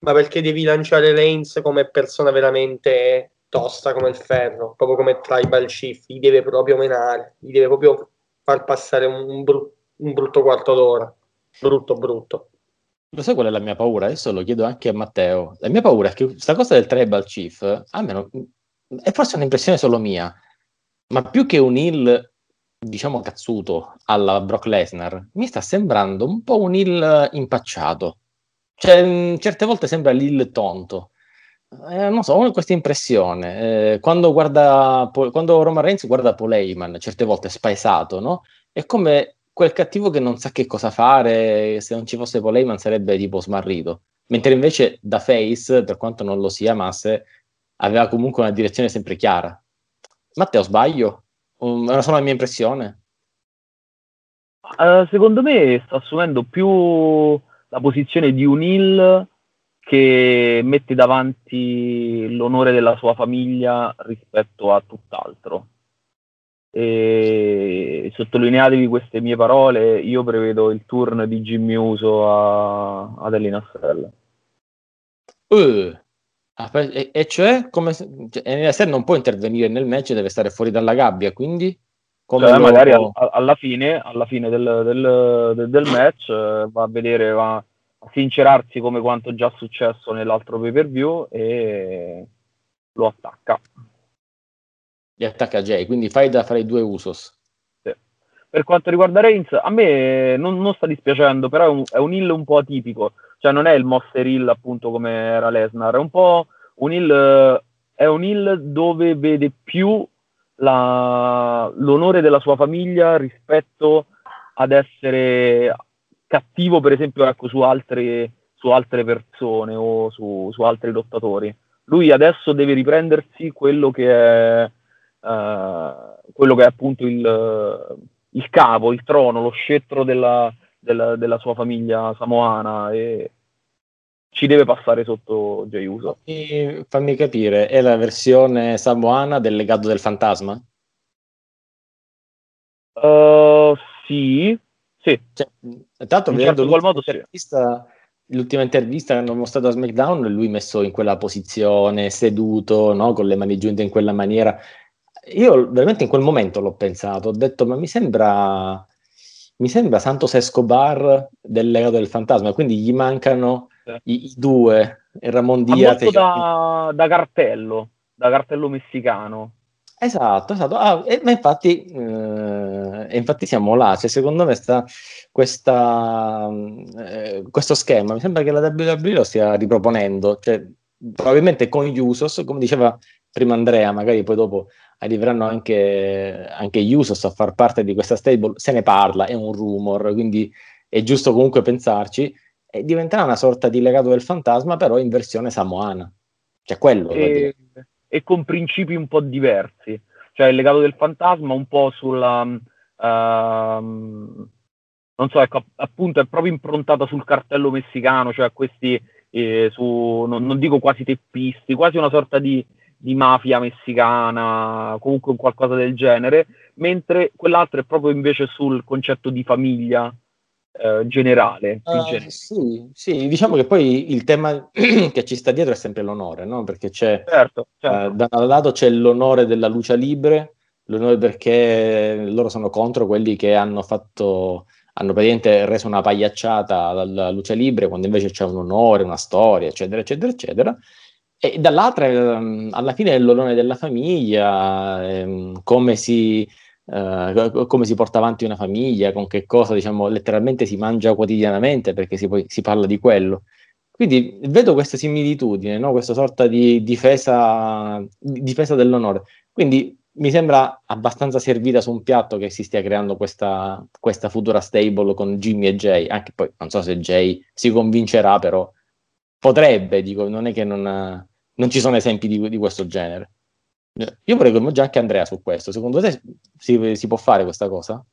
ma perché devi lanciare Reigns come persona veramente tosta come il ferro, proprio come Tribal Chief, gli deve proprio menare, gli deve proprio far passare un bru- un brutto quarto d'ora, brutto brutto. Lo sai qual è la mia paura? Adesso lo chiedo anche a Matteo. La mia paura è che questa cosa del tribal chief, almeno è forse un'impressione solo mia, ma più che un heel, diciamo, cazzuto alla Brock Lesnar, mi sta sembrando un po' un heel impacciato. Cioè, mh, certe volte sembra l'heel tonto. Eh, non so, ho questa impressione. Eh, quando, guarda, quando Roman Reigns guarda Paul Heyman, certe volte spaesato, no? È come quel cattivo che non sa che cosa fare, se non ci fosse Paul Heyman sarebbe tipo smarrito. Mentre invece da face, per quanto non lo si amasse, aveva comunque una direzione sempre chiara. Matteo, sbaglio? Um, è una sola mia impressione? Eh, secondo me sta assumendo più la posizione di un heel che mette davanti l'onore della sua famiglia rispetto a tutt'altro. E sottolineatevi queste mie parole, io prevedo il turn di Jimmy Uso a, ad Elinasell. Uh, aspetta, e, e cioè, come cioè, NSL non può intervenire nel match, deve stare fuori dalla gabbia, quindi come Cioè, lo- magari al- a- alla fine, alla fine del, del- del- del match eh, va a vedere, va a sincerarsi come quanto già successo nell'altro pay per view e lo attacca. Gli attacca Jay, quindi fai da fra i due Usos. Per quanto riguarda Reigns, a me non, non sta dispiacendo, però è un, è un heel un po' atipico, cioè non è il monster heel appunto come era Lesnar, è un po' un heel, eh, è un heel dove vede più la- l'onore della sua famiglia rispetto ad essere cattivo per esempio ecco, su, altre, su altre persone o su, su altri lottatori. Lui adesso deve riprendersi quello che è, eh, quello che è appunto il, il capo, il trono, lo scettro della, della- della sua famiglia samoana e ci deve passare sotto Jey Uso. E fammi capire, è la versione samoana del legato del fantasma? Uh, sì, sì, Cioè, tanto In vedendo certo qual l'ultima modo sì. intervista, l'ultima intervista che hanno mostrato a SmackDown, lui messo in quella posizione, seduto, no? con le mani giunte in quella maniera. Io veramente in quel momento l'ho pensato, ho detto, ma mi sembra, mi sembra Santos Escobar del legato del fantasma, quindi gli mancano Sì. i, i due, il Ramon Diaz. molto da, da cartello, da cartello messicano. Esatto, esatto. Ah, e- ma infatti, eh, infatti siamo là. Cioè, secondo me sta, questa, eh, questo schema mi sembra che la WWE lo stia riproponendo. Cioè, probabilmente con gli Usos, come diceva prima Andrea, magari poi dopo arriveranno anche, anche Usos a far parte di questa stable. Se ne parla, è un rumor, quindi è giusto comunque pensarci. E diventerà una sorta di legato del fantasma, però in versione samoana. Cioè, quello. e, e con principi un po' diversi. Cioè il legato del fantasma un po' sulla... ehm, non so, ecco, appunto è proprio improntata sul cartello messicano, cioè questi, eh, su, non, non dico quasi teppisti, quasi una sorta di, di mafia messicana, comunque un qualcosa del genere, mentre quell'altro è proprio invece sul concetto di famiglia eh, generale. generico. sì, sì, diciamo che poi il tema che ci sta dietro è sempre l'onore, no? Perché c'è, Certo, eh, certo. da un lato c'è l'onore della luce libre, l'onore perché loro sono contro quelli che hanno fatto, hanno praticamente reso una pagliacciata dalla luce libre, quando invece c'è un onore, una storia, eccetera, eccetera, eccetera. E dall'altra, ehm, alla fine, è l'onore della famiglia, ehm, come si, eh, co- come si porta avanti una famiglia, con che cosa, diciamo, letteralmente si mangia quotidianamente, perché si, si parla di quello. Quindi vedo questa similitudine, no? Questa sorta di difesa, di difesa dell'onore. Quindi mi sembra abbastanza servita su un piatto che si stia creando questa, questa futura stable con Jimmy e Jay, anche poi non so se Jay si convincerà, però potrebbe, dico, non è che non, non ci sono esempi di, di questo genere. Io vorrei coinvolgere anche Andrea su questo. Secondo te si, si può fare questa cosa?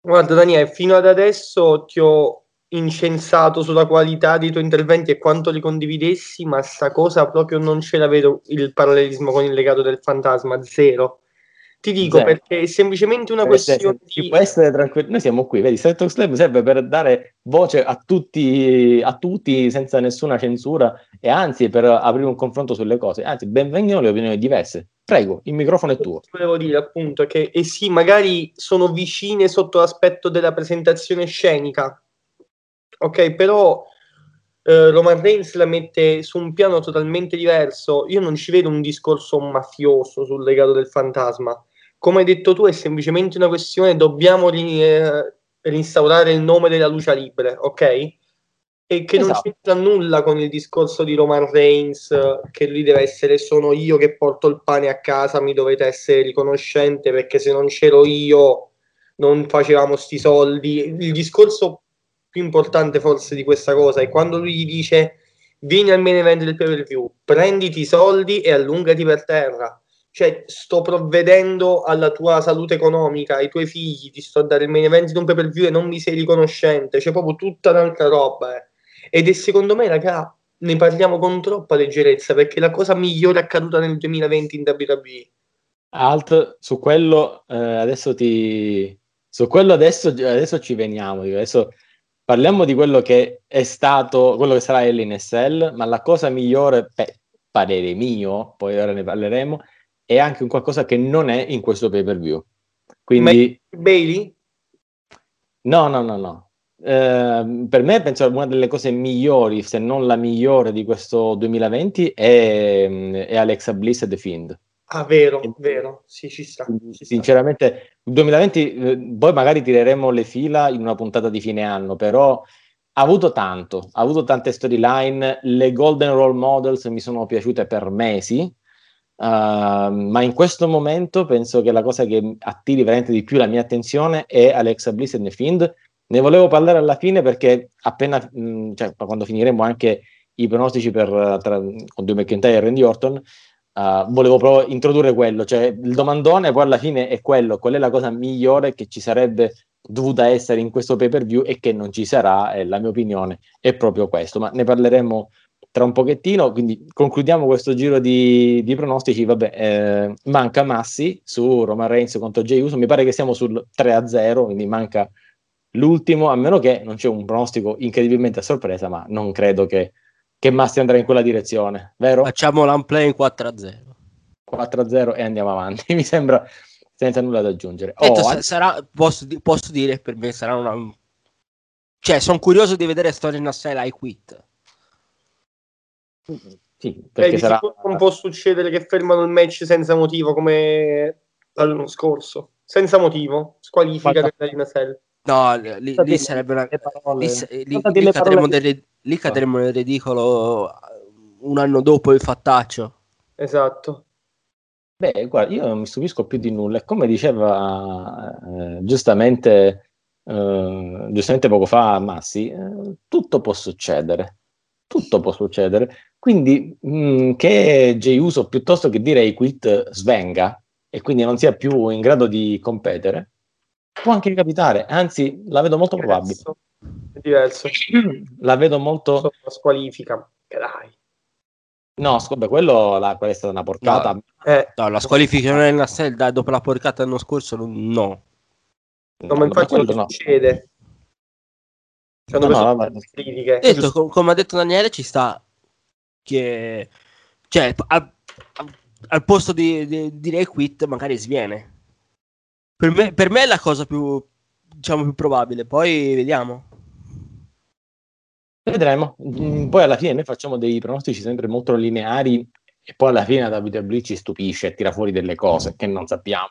Guarda Daniele, fino ad adesso ti ho incensato sulla qualità dei tuoi interventi e quanto li condividessi, ma sta cosa proprio non ce la vedo il parallelismo con il legato del fantasma, zero. Ti dico Zero. perché è semplicemente una Per questione ci di... può essere tranquillo. Noi siamo qui, vedi, Straight Talk Slam serve per dare voce a tutti, a tutti senza nessuna censura e anzi per aprire un confronto sulle cose. Anzi, benvengano le opinioni diverse. Prego, il microfono è tuo. Volevo dire appunto che e sì, magari sono vicine sotto l'aspetto della presentazione scenica, ok, però eh, Roman Reigns la mette su un piano totalmente diverso. Io non ci vedo un discorso mafioso sul legato del fantasma. Come hai detto tu, è semplicemente una questione: dobbiamo ri- eh, reinstaurare il nome della luce libre, ok? E che non Esatto. c'entra nulla con il discorso di Roman Reigns, eh, che lui deve essere sono io che porto il pane a casa, mi dovete essere riconoscente perché se non c'ero io non facevamo sti soldi. Il discorso più importante forse di questa cosa è quando lui gli dice vieni al main event del pay per view, prenditi i soldi e allungati per terra. Cioè, sto provvedendo alla tua salute economica, ai tuoi figli, ti sto a dare il main event di un pay per view e non mi sei riconoscente. C'è proprio tutta un'altra roba. eh. Ed è secondo me, raga, ne parliamo con troppa leggerezza perché è la cosa migliore accaduta nel 2020 in WWE. Alt, su quello eh, adesso ti... Su quello adesso, adesso ci veniamo. Adesso parliamo di quello che è stato, quello che sarà l'NSL, ma la cosa migliore, beh, parere mio, poi ora ne parleremo, è anche un qualcosa che non è in questo pay per view. Quindi, Bailey? no, no, no, no. Eh, per me penso una delle cose migliori, se non la migliore di questo 2020 è, è Alexa Bliss e The Fiend. Ah, vero, vero. Sì, ci sta. ci. Sinceramente, il 2020, eh, poi magari tireremo le fila in una puntata di fine anno, però ha avuto tanto, ha avuto tante storyline, le Golden Role Models mi sono piaciute per mesi, uh, ma in questo momento penso che la cosa che attiri veramente di più la mia attenzione è Alexa Bliss e The Fiend. Ne volevo parlare alla fine perché appena, mh, cioè quando finiremo anche i pronostici per, tra, con Drew McIntyre e Randy Orton, Uh, volevo proprio introdurre quello, cioè il domandone poi alla fine è quello, qual è la cosa migliore che ci sarebbe dovuta essere in questo pay per view e che non ci sarà, e la mia opinione è proprio questo, ma ne parleremo tra un pochettino, quindi concludiamo questo giro di, di pronostici, vabbè, eh, manca Massi su Roman Reigns contro Jey Uso, mi pare che siamo sul 3-0, quindi manca l'ultimo, a meno che non c'è un pronostico incredibilmente a sorpresa, ma non credo che che Massi andrà in quella direzione, vero? Facciamo l'unplay in 4-0. 4-0 e andiamo avanti, mi sembra senza nulla da aggiungere. Oh, Detto, sa- an- sarà, posso, posso dire, per me sarà una... Cioè, sono curioso di vedere Storia Nassai I Quit. Sì, Eh, perché di sarà... non può succedere che fermano il match senza motivo come l'anno scorso. Senza motivo, squalifica Guarda- della Cell. No, lì, lì sarebbe una... Lì, lì- lì cadremo nel, lì cadremo nel ridicolo uh, un anno dopo il fattaccio. Esatto. Beh, guarda, io non mi stupisco più di nulla. E come diceva eh, giustamente, eh, giustamente poco fa Massi, eh, tutto può succedere. Tutto può succedere. Quindi mh, che Jey Uso piuttosto che dire quit svenga e quindi non sia più in grado di competere, può anche capitare. Anzi, la vedo molto probabile. Diverso. È diverso. La vedo molto. La squalifica. Che dai. No, scusa, quello la, quella è stata una porcata. Eh, No, la squalifica nel Nassel dai, dopo la porcata l'anno scorso, non- no. no, No, ma infatti non no. succede. Cioè, No, hanno no, vabbè. le critiche. Detto, com- come ha detto Daniele, ci sta che... Cioè, al, al- al posto di, di dire I quit magari sviene. Per me, per me è la cosa più, diciamo, più probabile. Poi vediamo. Vedremo. Mm, Poi alla fine noi facciamo dei pronostici sempre molto lineari e poi alla fine la WWE ci stupisce e tira fuori delle cose che non sappiamo.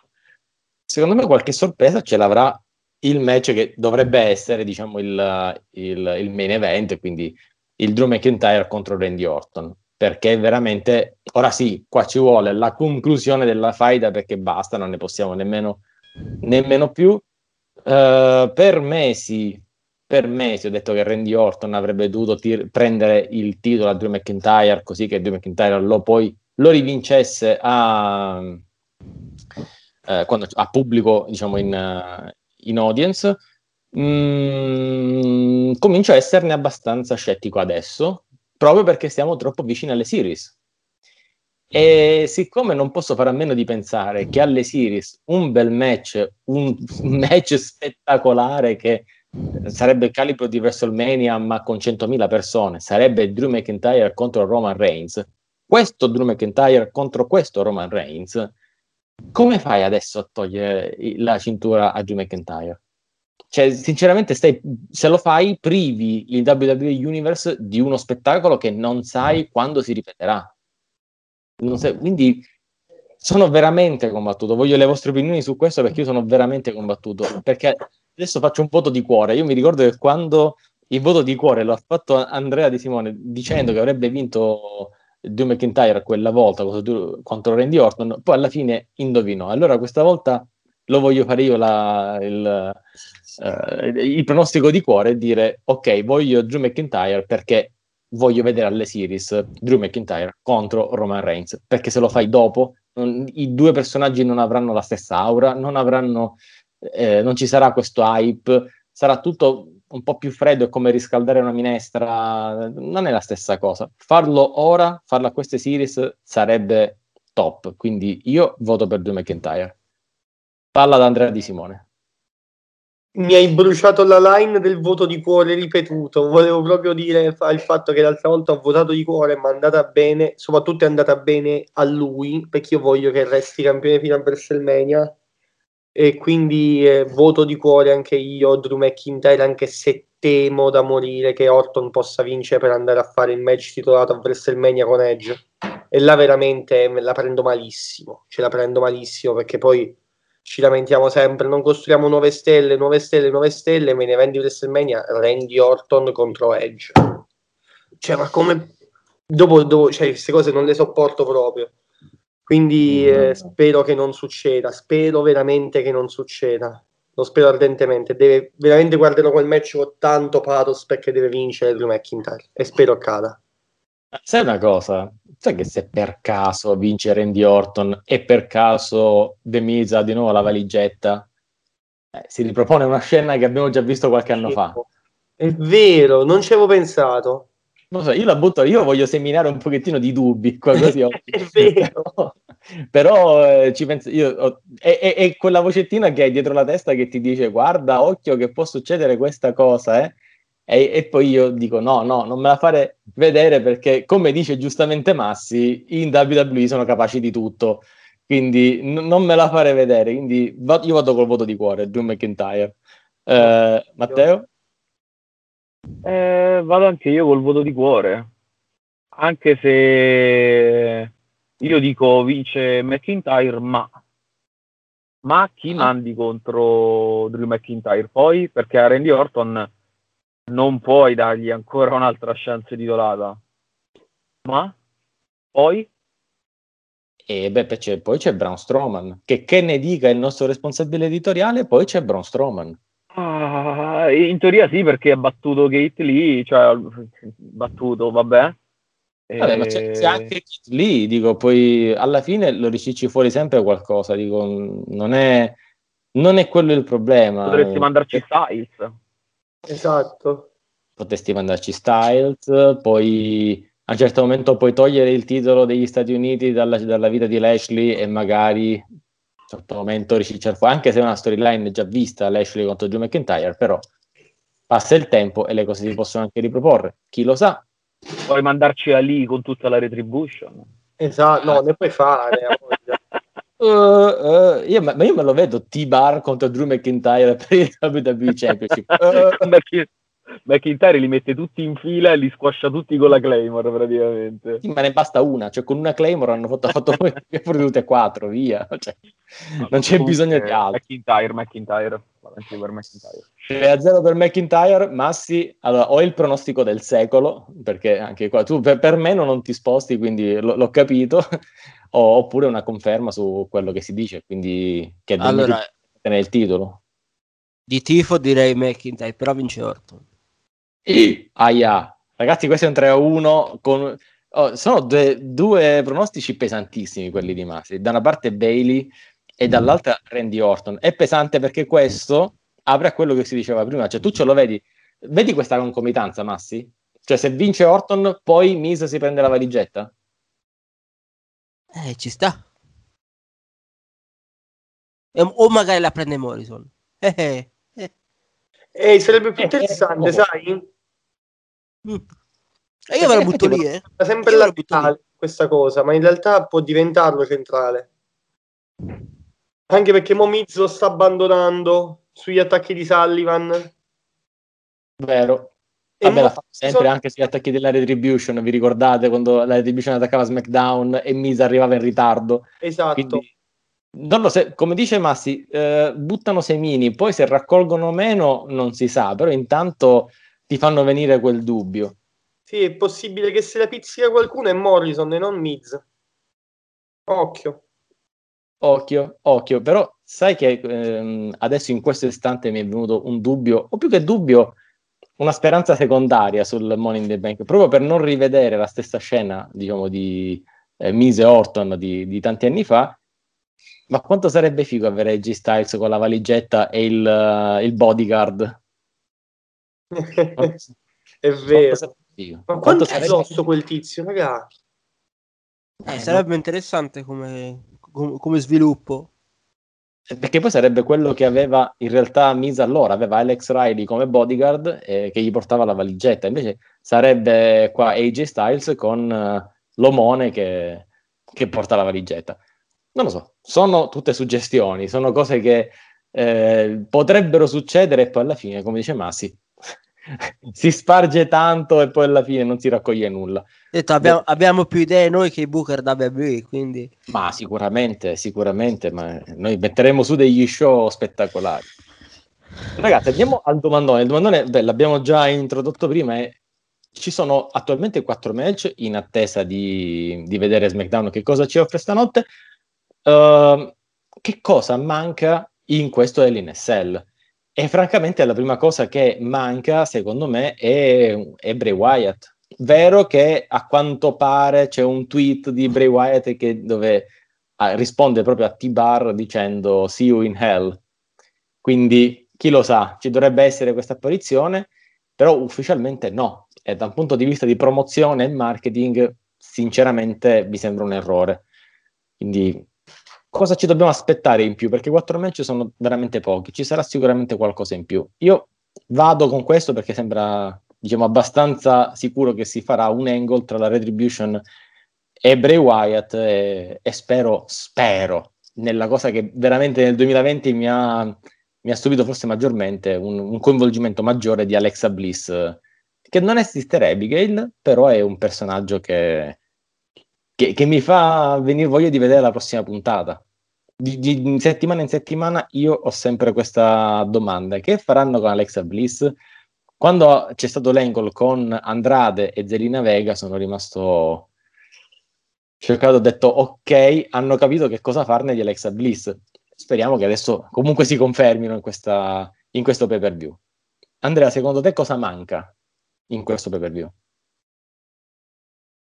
Secondo me qualche sorpresa ce l'avrà il match che dovrebbe essere, diciamo, il, il- il main event, quindi il Drew McIntyre contro Randy Orton. Perché veramente, ora sì, qua ci vuole la conclusione della faida perché basta, non ne possiamo nemmeno, nemmeno più. Eh, per mesi, per mesi ho detto che Randy Orton avrebbe dovuto tir- prendere il titolo a Drew McIntyre così che Drew McIntyre lo poi lo rivincesse a, eh, quando- a pubblico, diciamo in, eh, in audience. Mm, comincio a esserne abbastanza scettico adesso, proprio perché siamo troppo vicini alle series. E siccome non posso fare a meno di pensare che alle series un bel match, un match spettacolare che sarebbe il calibro di WrestleMania ma con 100.000 persone, sarebbe Drew McIntyre contro Roman Reigns, questo Drew McIntyre contro questo Roman Reigns, come fai adesso a togliere la cintura a Drew McIntyre? Cioè, sinceramente, stai, se lo fai, privi il WWE Universe di uno spettacolo che non sai quando si ripeterà. Sai- quindi sono veramente combattuto. Voglio le vostre opinioni su questo perché io sono veramente combattuto. Perché adesso faccio un voto di cuore. Io mi ricordo che quando il voto di cuore lo ha fatto Andrea Di Simone dicendo che avrebbe vinto Drew McIntyre quella volta contro, Randy Orton, poi alla fine indovinò. Allora questa volta lo voglio fare io la- il, eh, il pronostico di cuore e dire ok, voglio Drew McIntyre perché voglio vedere alle series Drew McIntyre contro Roman Reigns, perché se lo fai dopo non- i due personaggi non avranno la stessa aura, non avranno eh, non ci sarà questo hype, sarà tutto un po' più freddo è come riscaldare una minestra, non è la stessa cosa. Farlo ora, farlo a queste series sarebbe top, quindi io voto per Drew McIntyre. Palla ad Andrea Di Simone. Mi hai bruciato la line del voto di cuore ripetuto. Volevo proprio dire il fatto che l'altra volta ho votato di cuore, ma è andata bene, soprattutto è andata bene a lui, perché io voglio che resti campione fino a WrestleMania. E quindi eh, voto di cuore anche io, Drew McIntyre, anche se temo da morire che Orton possa vincere per andare a fare il match titolato a WrestleMania con Edge. E là veramente me la prendo malissimo, ce la prendo malissimo perché poi ci lamentiamo sempre, non costruiamo nuove stelle, nuove stelle, nuove stelle, me ne vendi WrestleMania, Randy Orton contro Edge. Cioè, ma come... Dopo, dopo cioè, queste cose non le sopporto proprio. Quindi eh, spero che non succeda, spero veramente che non succeda. Lo spero ardentemente. Deve, veramente guarderò quel match con tanto pathos perché deve vincere Drew McIntyre e spero accada. Sai una cosa? Sai che se per caso vince Randy Orton e per caso Miz ha di nuovo la valigetta, eh, si ripropone una scena che abbiamo già visto qualche anno fa. È vero, non ci avevo pensato. Non so, io la butto, io voglio seminare un pochettino di dubbi qua così. È vero. Però, eh, ci penso, io, ho- è, è- è quella vocettina che hai dietro la testa che ti dice guarda, occhio che può succedere questa cosa, eh. E, e poi io dico no, no, non me la fare vedere perché come dice giustamente Massi, in WWE sono capaci di tutto, quindi n- non me la fare vedere, quindi va- io vado col voto di cuore, Drew McIntyre. Eh, Matteo? Eh, vado anche io col voto di cuore. Anche se io dico vince McIntyre, ma, ma chi Ah. mandi contro Drew McIntyre poi? Perché a Randy Orton non puoi dargli ancora un'altra chance titolata. Ma poi? E beh, poi c'è, poi c'è Braun Strowman, che che ne dica il nostro responsabile editoriale, poi c'è Braun Strowman. Ah, in teoria sì, perché ha battuto Kate Lee, cioè battuto, vabbè. Vabbè, ma c'è, c'è anche Kit Lee, dico, poi alla fine lo ricicci fuori sempre qualcosa, dico, non è, non è quello il problema. Potresti mandarci Styles. Esatto. Potresti mandarci Styles, poi a un certo momento puoi togliere il titolo degli Stati Uniti dalla, dalla vita di Lashley e magari a un certo momento ricicciare fuori, anche se è una storyline già vista, Lashley contro Drew McIntyre, però passa il tempo e le cose si possono anche riproporre, chi lo sa. Puoi mandarci a lì con tutta la retribution. Esatto, no, ne puoi fare. Uh, uh, io, ma io me lo vedo T-Bar contro Drew McIntyre per il WWE Championship. Uh, McIntyre li mette tutti in fila e li squascia tutti con la Claymore praticamente. sì, ma ne basta una, cioè con una Claymore hanno fatto, fatto fuori tutte e quattro, via. Cioè, non c'è bisogno di altro. McIntyre, McIntyre. Anche per McIntyre. 3 a 0 per McIntyre, Massi, allora ho il pronostico del secolo, perché anche qua tu per, per me non ti sposti, quindi l- l'ho capito, o- oppure una conferma su quello che si dice, quindi che Allora, il titolo. di tifo direi McIntyre, però vince Orton. Aia, ragazzi, questo è un 3 a 1 con... oh, sono due, due pronostici pesantissimi quelli di Masi. Da una parte Bailey e dall'altra Randy Orton. È pesante perché questo apre a quello che si diceva prima, cioè tu ce lo vedi, vedi questa concomitanza, Massi? Cioè se vince Orton, poi Miz si prende la valigetta? Eh, ci sta. E- o magari la prende Morrison. Eh, eh, eh. Eh, sarebbe più Eh, interessante, eh, sai? Mm. E io ve la butto lì, eh. È sempre la butto laterale questa cosa, ma in realtà può diventarlo centrale. Anche perché Momizzo sta abbandonando sugli attacchi di Sullivan. Vero. E Vabbè, mo- l'ha fatto sempre sono- anche sugli attacchi della Retribution, vi ricordate quando la Retribution attaccava SmackDown e Miz arrivava in ritardo? Esatto. Quindi, non lo so, come dice Massi, eh, buttano semini, poi se raccolgono meno non si sa, però intanto ti fanno venire quel dubbio. Sì, è possibile che se la pizzica qualcuno è Morrison e non Miz. Occhio. Occhio, occhio, però sai che ehm, adesso in questo istante mi è venuto un dubbio, o più che dubbio, una speranza secondaria sul Money in the Bank, proprio per non rivedere la stessa scena, diciamo, di eh, Miz e Orton di, di tanti anni fa. Ma quanto sarebbe figo avere G Styles con la valigetta e il, eh, il bodyguard? È vero. Ma Quanto è grosso quel tizio, raga? Eh, Eh, sarebbe interessante come, com- come sviluppo. Perché poi sarebbe quello che aveva in realtà Miz allora, aveva Alex Riley come bodyguard eh, che gli portava la valigetta, invece sarebbe qua AJ Styles con eh, l'omone che, che porta la valigetta. Non lo so, sono tutte suggestioni, sono cose che eh, potrebbero succedere e poi alla fine, come dice Massi, si sparge tanto e poi alla fine non si raccoglie nulla. Detto, abbiamo, abbiamo più idee noi che i Booker WWE, quindi Ma sicuramente, sicuramente, ma noi metteremo su degli show spettacolari. Ragazzi, andiamo al domandone. Il domandone, beh, l'abbiamo già introdotto prima e ci sono attualmente quattro match in attesa di, di vedere SmackDown che cosa ci offre stanotte. Ehm, che cosa manca in questo Cell? E francamente la prima cosa che manca, secondo me, è, è Bray Wyatt. Vero che a quanto pare c'è un tweet di Bray Wyatt che, dove ah, risponde proprio a T-Bar dicendo See you in hell. Quindi chi lo sa, ci dovrebbe essere questa apparizione, però ufficialmente no. E da un punto di vista di promozione e marketing, sinceramente mi sembra un errore. Quindi cosa ci dobbiamo aspettare in più? Perché quattro match sono veramente pochi, ci sarà sicuramente qualcosa in più. Io vado con questo perché sembra, diciamo, abbastanza sicuro che si farà un angle tra la Retribution e Bray Wyatt e, e spero, spero, nella cosa che veramente nel 2020 mi ha, mi ha stupito forse maggiormente, un, un coinvolgimento maggiore di Alexa Bliss, che non è Sister Abigail, però è un personaggio che, che, che mi fa venire voglia di vedere la prossima puntata. Di, di- di settimana in settimana io ho sempre questa domanda: che faranno con Alexa Bliss? Quando c'è stato l'angle con Andrade e Zelina Vega, sono rimasto cercato, ho detto ok, hanno capito che cosa farne di Alexa Bliss. Speriamo che adesso comunque si confermino in, questa, in questo pay per view. Andrea, secondo te cosa manca in questo pay per view?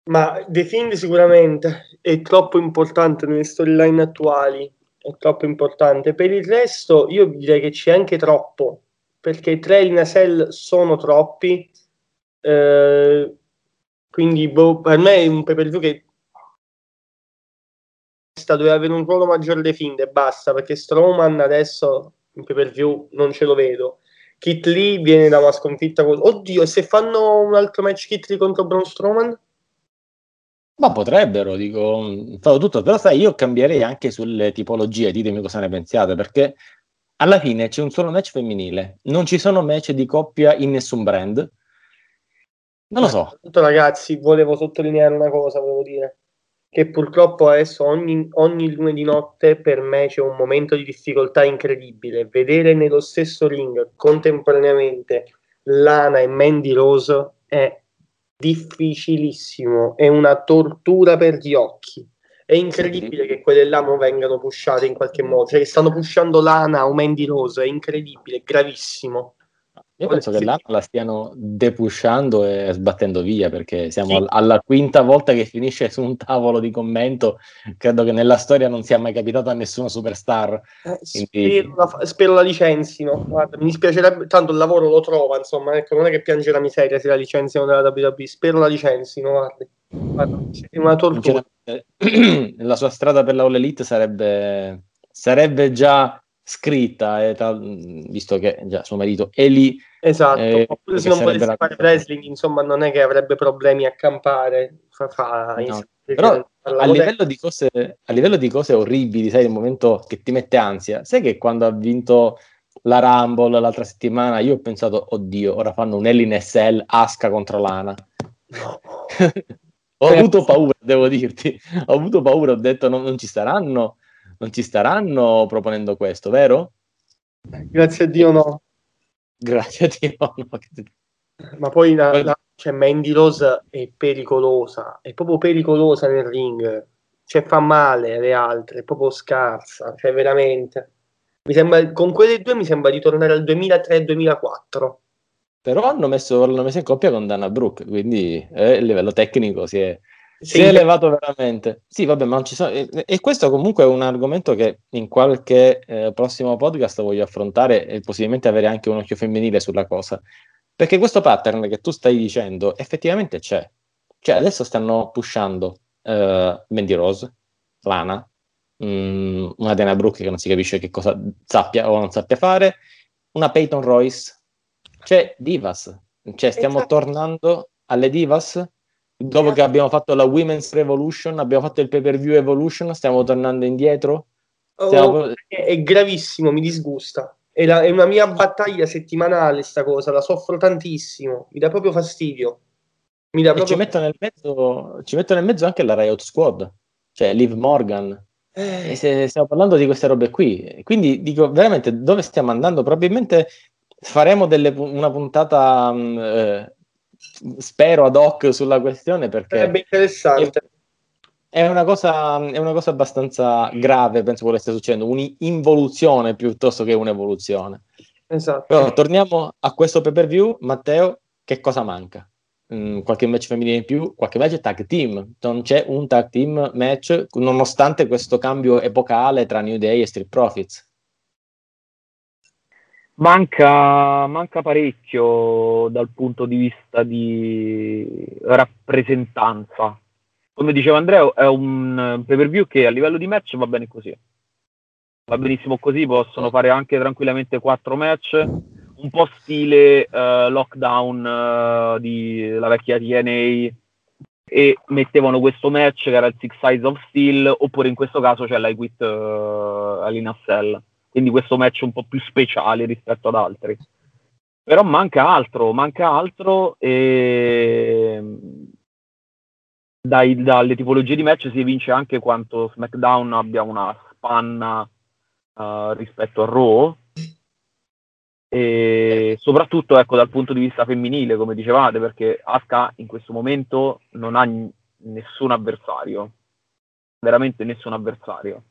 Ma The Fiend sicuramente è troppo importante nelle storyline attuali, è troppo importante. Per il resto io direi che c'è anche troppo, perché i tre in Cell sono troppi, eh, quindi boh, per me è un pay per view che doveva avere un ruolo maggiore The Fiend e basta, perché Strowman adesso in pay per view non ce lo vedo. Kit Lee viene da una sconfitta con... Oddio, se fanno un altro match Kit Lee contro Braun Strowman? Ma potrebbero, dico, farò tutto, però sai, io cambierei anche sulle tipologie, ditemi cosa ne pensiate, perché alla fine c'è un solo match femminile, non ci sono match di coppia in nessun brand. Non lo so, ragazzi, volevo sottolineare una cosa, volevo dire che purtroppo adesso ogni, ogni lunedì notte per me c'è un momento di difficoltà incredibile. Vedere nello stesso ring contemporaneamente Lana e Mandy Rose è difficilissimo, è una tortura per gli occhi. È incredibile che quelle là non vengano pushate in qualche modo, cioè che stanno pushando Lana o Mandy Rose, è incredibile, è gravissimo. Io penso che Sì. l'Anna la stiano depushando e sbattendo via, perché siamo al- alla quinta volta che finisce su un tavolo di commento, credo che nella storia non sia mai capitato a nessuno superstar. Eh, Quindi- spero, la, spero la licenzino. Guarda, mi dispiacerebbe, tanto il lavoro lo trova, insomma, ecco, non è che piange la miseria se la licenziano dalla WWE. Spero la licenzino. Guarda, è una tortura. La sua strada per la All Elite sarebbe, sarebbe già scritta, eh, tra- visto che già suo marito è lì. Esatto, Eh, oppure se non volesse la- fare wrestling, insomma, non è che avrebbe problemi a campare. Fa, fa, No, Però a livello, di cose, a livello di cose orribili, sai, il momento che ti mette ansia, sai che quando ha vinto la Rumble l'altra settimana, io ho pensato, oddio, ora fanno un Cell, Asca contro Lana. ho avuto paura, devo dirti, ho avuto paura, ho detto non, non ci staranno, non ci staranno proponendo questo, vero? Grazie a Dio no. Grazie a che- Ma poi la, la- cioè Mandy Rose è pericolosa, è proprio pericolosa nel ring. Cioè fa male alle altre, è proprio scarsa, cioè veramente. Mi sembra, con quelle due mi sembra di tornare al 2003-2004. Però hanno messo, l'hanno messo in coppia con Dana Brooke, quindi eh, il livello tecnico si è, si è elevato veramente. Sì, vabbè, ma non ci sono. E, e questo comunque è un argomento che in qualche eh, prossimo podcast voglio affrontare e possibilmente avere anche un occhio femminile sulla cosa. Perché questo pattern che tu stai dicendo effettivamente c'è. Cioè, adesso stanno pushando uh, Mandy Rose, Lana, mm, una Dana Brooke che non si capisce che cosa sappia o non sappia fare, una Peyton Royce, c'è Divas. Cioè, stiamo Esatto. tornando alle Divas. Dopo che abbiamo fatto la Women's Revolution, abbiamo fatto il pay per view Evolution, stiamo tornando indietro. Oh, Stiamo- è, è gravissimo, mi disgusta. È, la- è una mia battaglia settimanale sta cosa, la soffro tantissimo, mi dà proprio fastidio. Mi dà E ci proprio... metto nel mezzo, ci metto nel mezzo anche la Riot Squad, cioè Liv Morgan. Eh, se stiamo parlando di queste robe qui, quindi dico veramente dove stiamo andando? Probabilmente faremo delle una puntata, mh, eh, spero ad hoc sulla questione perché sarebbe interessante. è una cosa, è una cosa abbastanza grave, penso quello che stia succedendo, un'involuzione piuttosto che un'evoluzione. Esatto. Però torniamo a questo pay per view, Matteo, che cosa manca? Mm, qualche match femminile in più, qualche match tag team, non c'è un tag team match nonostante questo cambio epocale tra New Day e Street Profits. Manca, manca parecchio dal punto di vista di rappresentanza. Come diceva Andrea, è un pay per view che a livello di match va bene così. Va benissimo così, possono fare anche tranquillamente quattro match, un po' stile eh, lockdown eh, di la vecchia TNA e mettevano questo match che era il Six Sides of Steel, oppure in questo caso c'è l'I Quit uh, Alina Cell quindi questo match un po' più speciale rispetto ad altri. Però manca altro, manca altro e dai- dalle tipologie di match si evince anche quanto SmackDown abbia una spanna eh, rispetto a Raw. E soprattutto ecco dal punto di vista femminile come dicevate perché Asuka in questo momento non ha n- nessun avversario. Veramente nessun avversario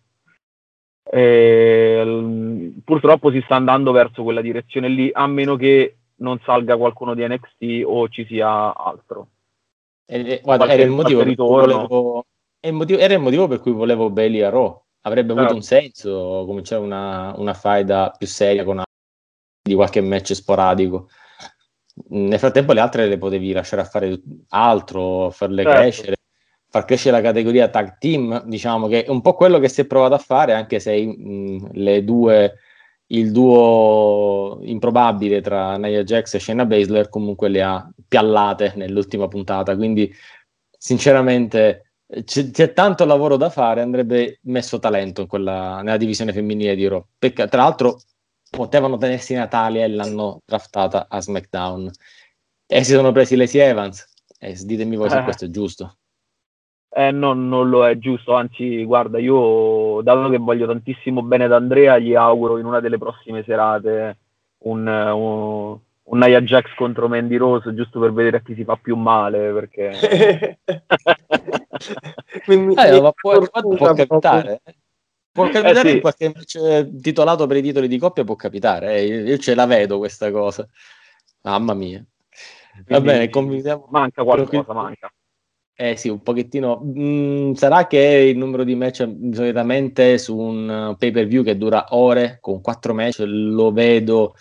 e, l- purtroppo si sta andando verso quella direzione lì, a meno che non salga qualcuno di NXT o ci sia altro. E- e- guarda, Qualche- era il, motivo per qualche cui ritorno. volevo, il motivo- era il motivo per cui volevo Bailey a Raw. Avrebbe avuto Certo. un senso cominciare una, una faida più seria con di qualche match sporadico. Nel frattempo le altre le potevi lasciare a fare altro, farle Certo. crescere, far crescere la categoria tag team, diciamo che è un po' quello che si è provato a fare, anche se mh, le due, il duo improbabile tra Nia Jax e Shayna Baszler comunque le ha piallate nell'ultima puntata, quindi sinceramente c'è, c'è tanto lavoro da fare, andrebbe messo talento in quella, nella divisione femminile di Raw. Perché, tra l'altro potevano tenersi Natalia e l'hanno draftata a SmackDown. E si sono presi Lacey Evans. E ditemi voi se Eh. questo è giusto. Eh, no, non lo è giusto, anzi, guarda, io dato che voglio tantissimo bene ad Andrea, gli auguro in una delle prossime serate un, un, un Nia Jax contro Mandy Rose, giusto per vedere a chi si fa più male, perché... Mi- Eh, ma può, può capitare. eh. Può capitare sì. in qualche match eh, titolato per i titoli di coppia, può capitare. eh. Io, io ce la vedo questa cosa. Mamma mia. Va Quindi bene, conviviamo. Manca qualcosa, manca. Eh sì, un pochettino. Mm, sarà che il numero di match solitamente su un uh, pay per view che dura ore con quattro match lo vedo,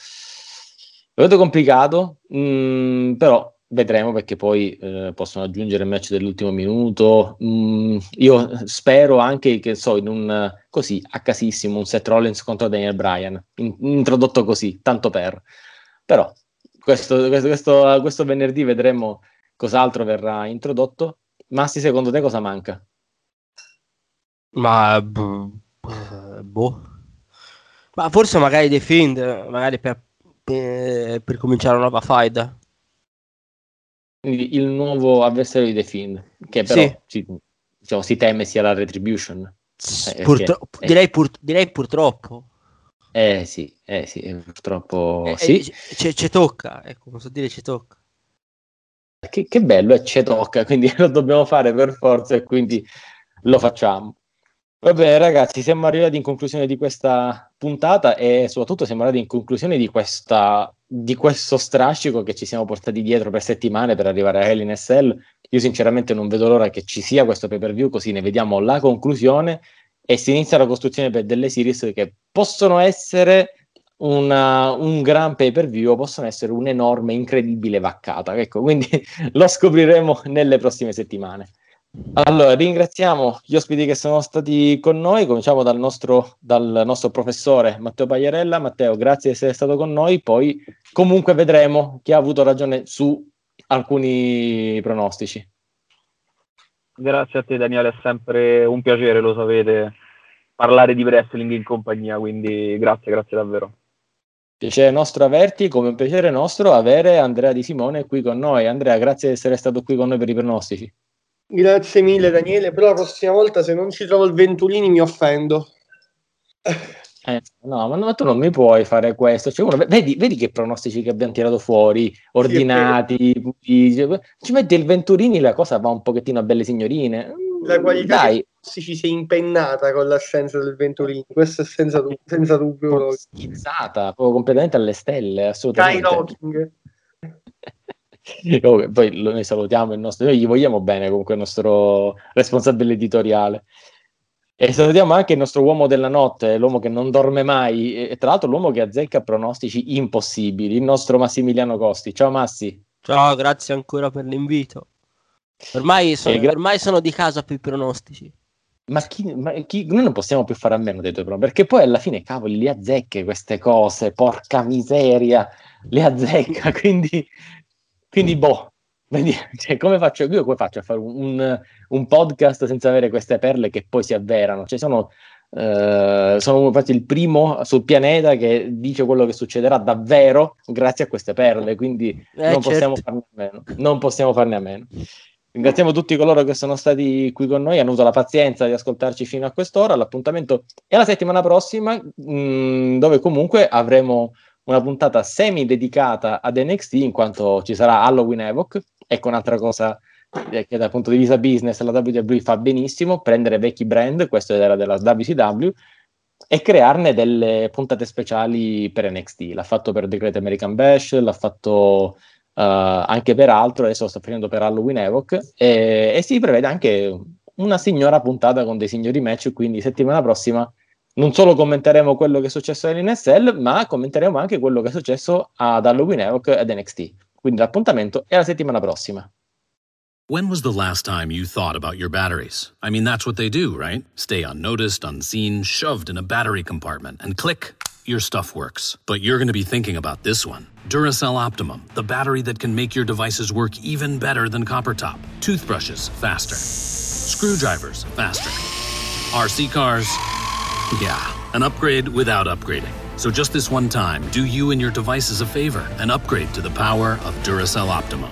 lo vedo complicato, mm, però vedremo perché poi eh, possono aggiungere match dell'ultimo minuto. Mm, io spero anche che so, in un così a casissimo un Seth Rollins contro Daniel Bryan, in- introdotto così, tanto per. Però questo, questo, questo, questo venerdì vedremo cos'altro verrà introdotto. Massi, secondo te cosa manca? Ma boh, eh. Ma forse magari The Fiend, magari per, per, per cominciare una nuova. Quindi il nuovo avversario di The Fiend, che però Sì. si, diciamo, si teme sia la Retribution. Eh, Purtro- perché- eh. direi, pur- direi purtroppo. Eh sì, eh sì, eh, purtroppo Eh, sì. eh, ci tocca, ecco, posso dire ci tocca. Che, che bello, e ci tocca, quindi lo dobbiamo fare per forza e quindi lo facciamo. Va bene ragazzi, siamo arrivati in conclusione di questa puntata e soprattutto siamo arrivati in conclusione di, questa, di questo strascico che ci siamo portati dietro per settimane per arrivare a Hell in Cell. Io sinceramente non vedo l'ora che ci sia questo pay per view così ne vediamo la conclusione e si inizia la costruzione per delle series che possono essere una- un gran pay per view possono essere un'enorme, incredibile vaccata. Ecco, quindi lo scopriremo nelle prossime settimane. Allora, ringraziamo gli ospiti che sono stati con noi. Cominciamo dal nostro, dal nostro professore Matteo Pagliarella. Matteo, grazie di essere stato con noi. Poi comunque vedremo chi ha avuto ragione su alcuni pronostici. Grazie a te Daniele, è sempre un piacere, lo sapete, parlare di wrestling in compagnia, quindi grazie, grazie davvero. Piacere nostro averti, come un piacere nostro avere Andrea Di Simone qui con noi. Andrea, grazie di essere stato qui con noi per i pronostici. Grazie mille Daniele, però la prossima volta se non ci trovo il Ventolini mi offendo. Eh, no, ma, no, tu non mi puoi fare questo. Cioè, uno- vedi, vedi che pronostici che abbiamo tirato fuori, ordinati, puliti. ci metti il Venturini, la cosa va un pochettino a belle signorine. La qualità Dai, rossi ci si è impennata con l'assenza del Ventolini, questo è senza, du- senza dubbio. schizzata, proprio completamente alle stelle, assolutamente. Poi noi salutiamo il nostro, noi gli vogliamo bene comunque il nostro responsabile editoriale. E salutiamo anche il nostro uomo della notte, l'uomo che non dorme mai, e tra l'altro l'uomo che azzecca pronostici impossibili, il nostro Massimiliano Costi. Ciao Massi. Ciao, grazie ancora per l'invito. Ormai sono, Eh, gra- ormai sono di casa per i pronostici. Ma, chi, ma chi- noi non possiamo più fare a meno dei tuoi pronostici, perché poi alla fine, cavoli, le azzecche queste cose, porca miseria, le azzecca, quindi, quindi boh, vedi, cioè, come faccio io, come faccio a fare un, un- un podcast senza avere queste perle che poi si avverano? Cioè, sono, eh, sono infatti il primo sul pianeta che dice quello che succederà davvero grazie a queste perle, quindi Eh, non possiamo certo. farne a meno, non possiamo farne a meno. Ringraziamo tutti coloro che sono stati qui con noi, hanno avuto la pazienza di ascoltarci fino a quest'ora. L'appuntamento è la settimana prossima, mh, dove comunque avremo una puntata semi dedicata ad NXT, in quanto ci sarà Halloween Evoc. Ecco un'altra cosa eh, che dal punto di vista business la WWE fa benissimo, prendere vecchi brand, questo era della WCW, e crearne delle puntate speciali per NXT. L'ha fatto per Great American Bash, l'ha fatto anche per altro, adesso lo sto facendo per Halloween Evoc, e, e si prevede anche una signora puntata con dei signori match, quindi settimana prossima non solo commenteremo quello che è successo all'NSL, ma commenteremo anche quello che è successo ad Halloween Evoc ed NXT. Quindi l'appuntamento è la settimana prossima. When was the last time you thought about your batteries? I mean, that's what they do, right? Stay unnoticed, unseen, shoved in a battery compartment, and click, your stuff works. But you're going to be thinking about this one Duracell Optimum, the battery that can make your devices work even better than copper top. Toothbrushes, faster. Screwdrivers, faster. RC cars, yeah, an upgrade without upgrading. So just this one time, do you and your devices a favor and upgrade to the power of Duracell Optimum.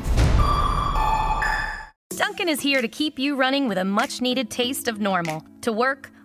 Duncan is here to keep you running with a much needed taste of normal. To work,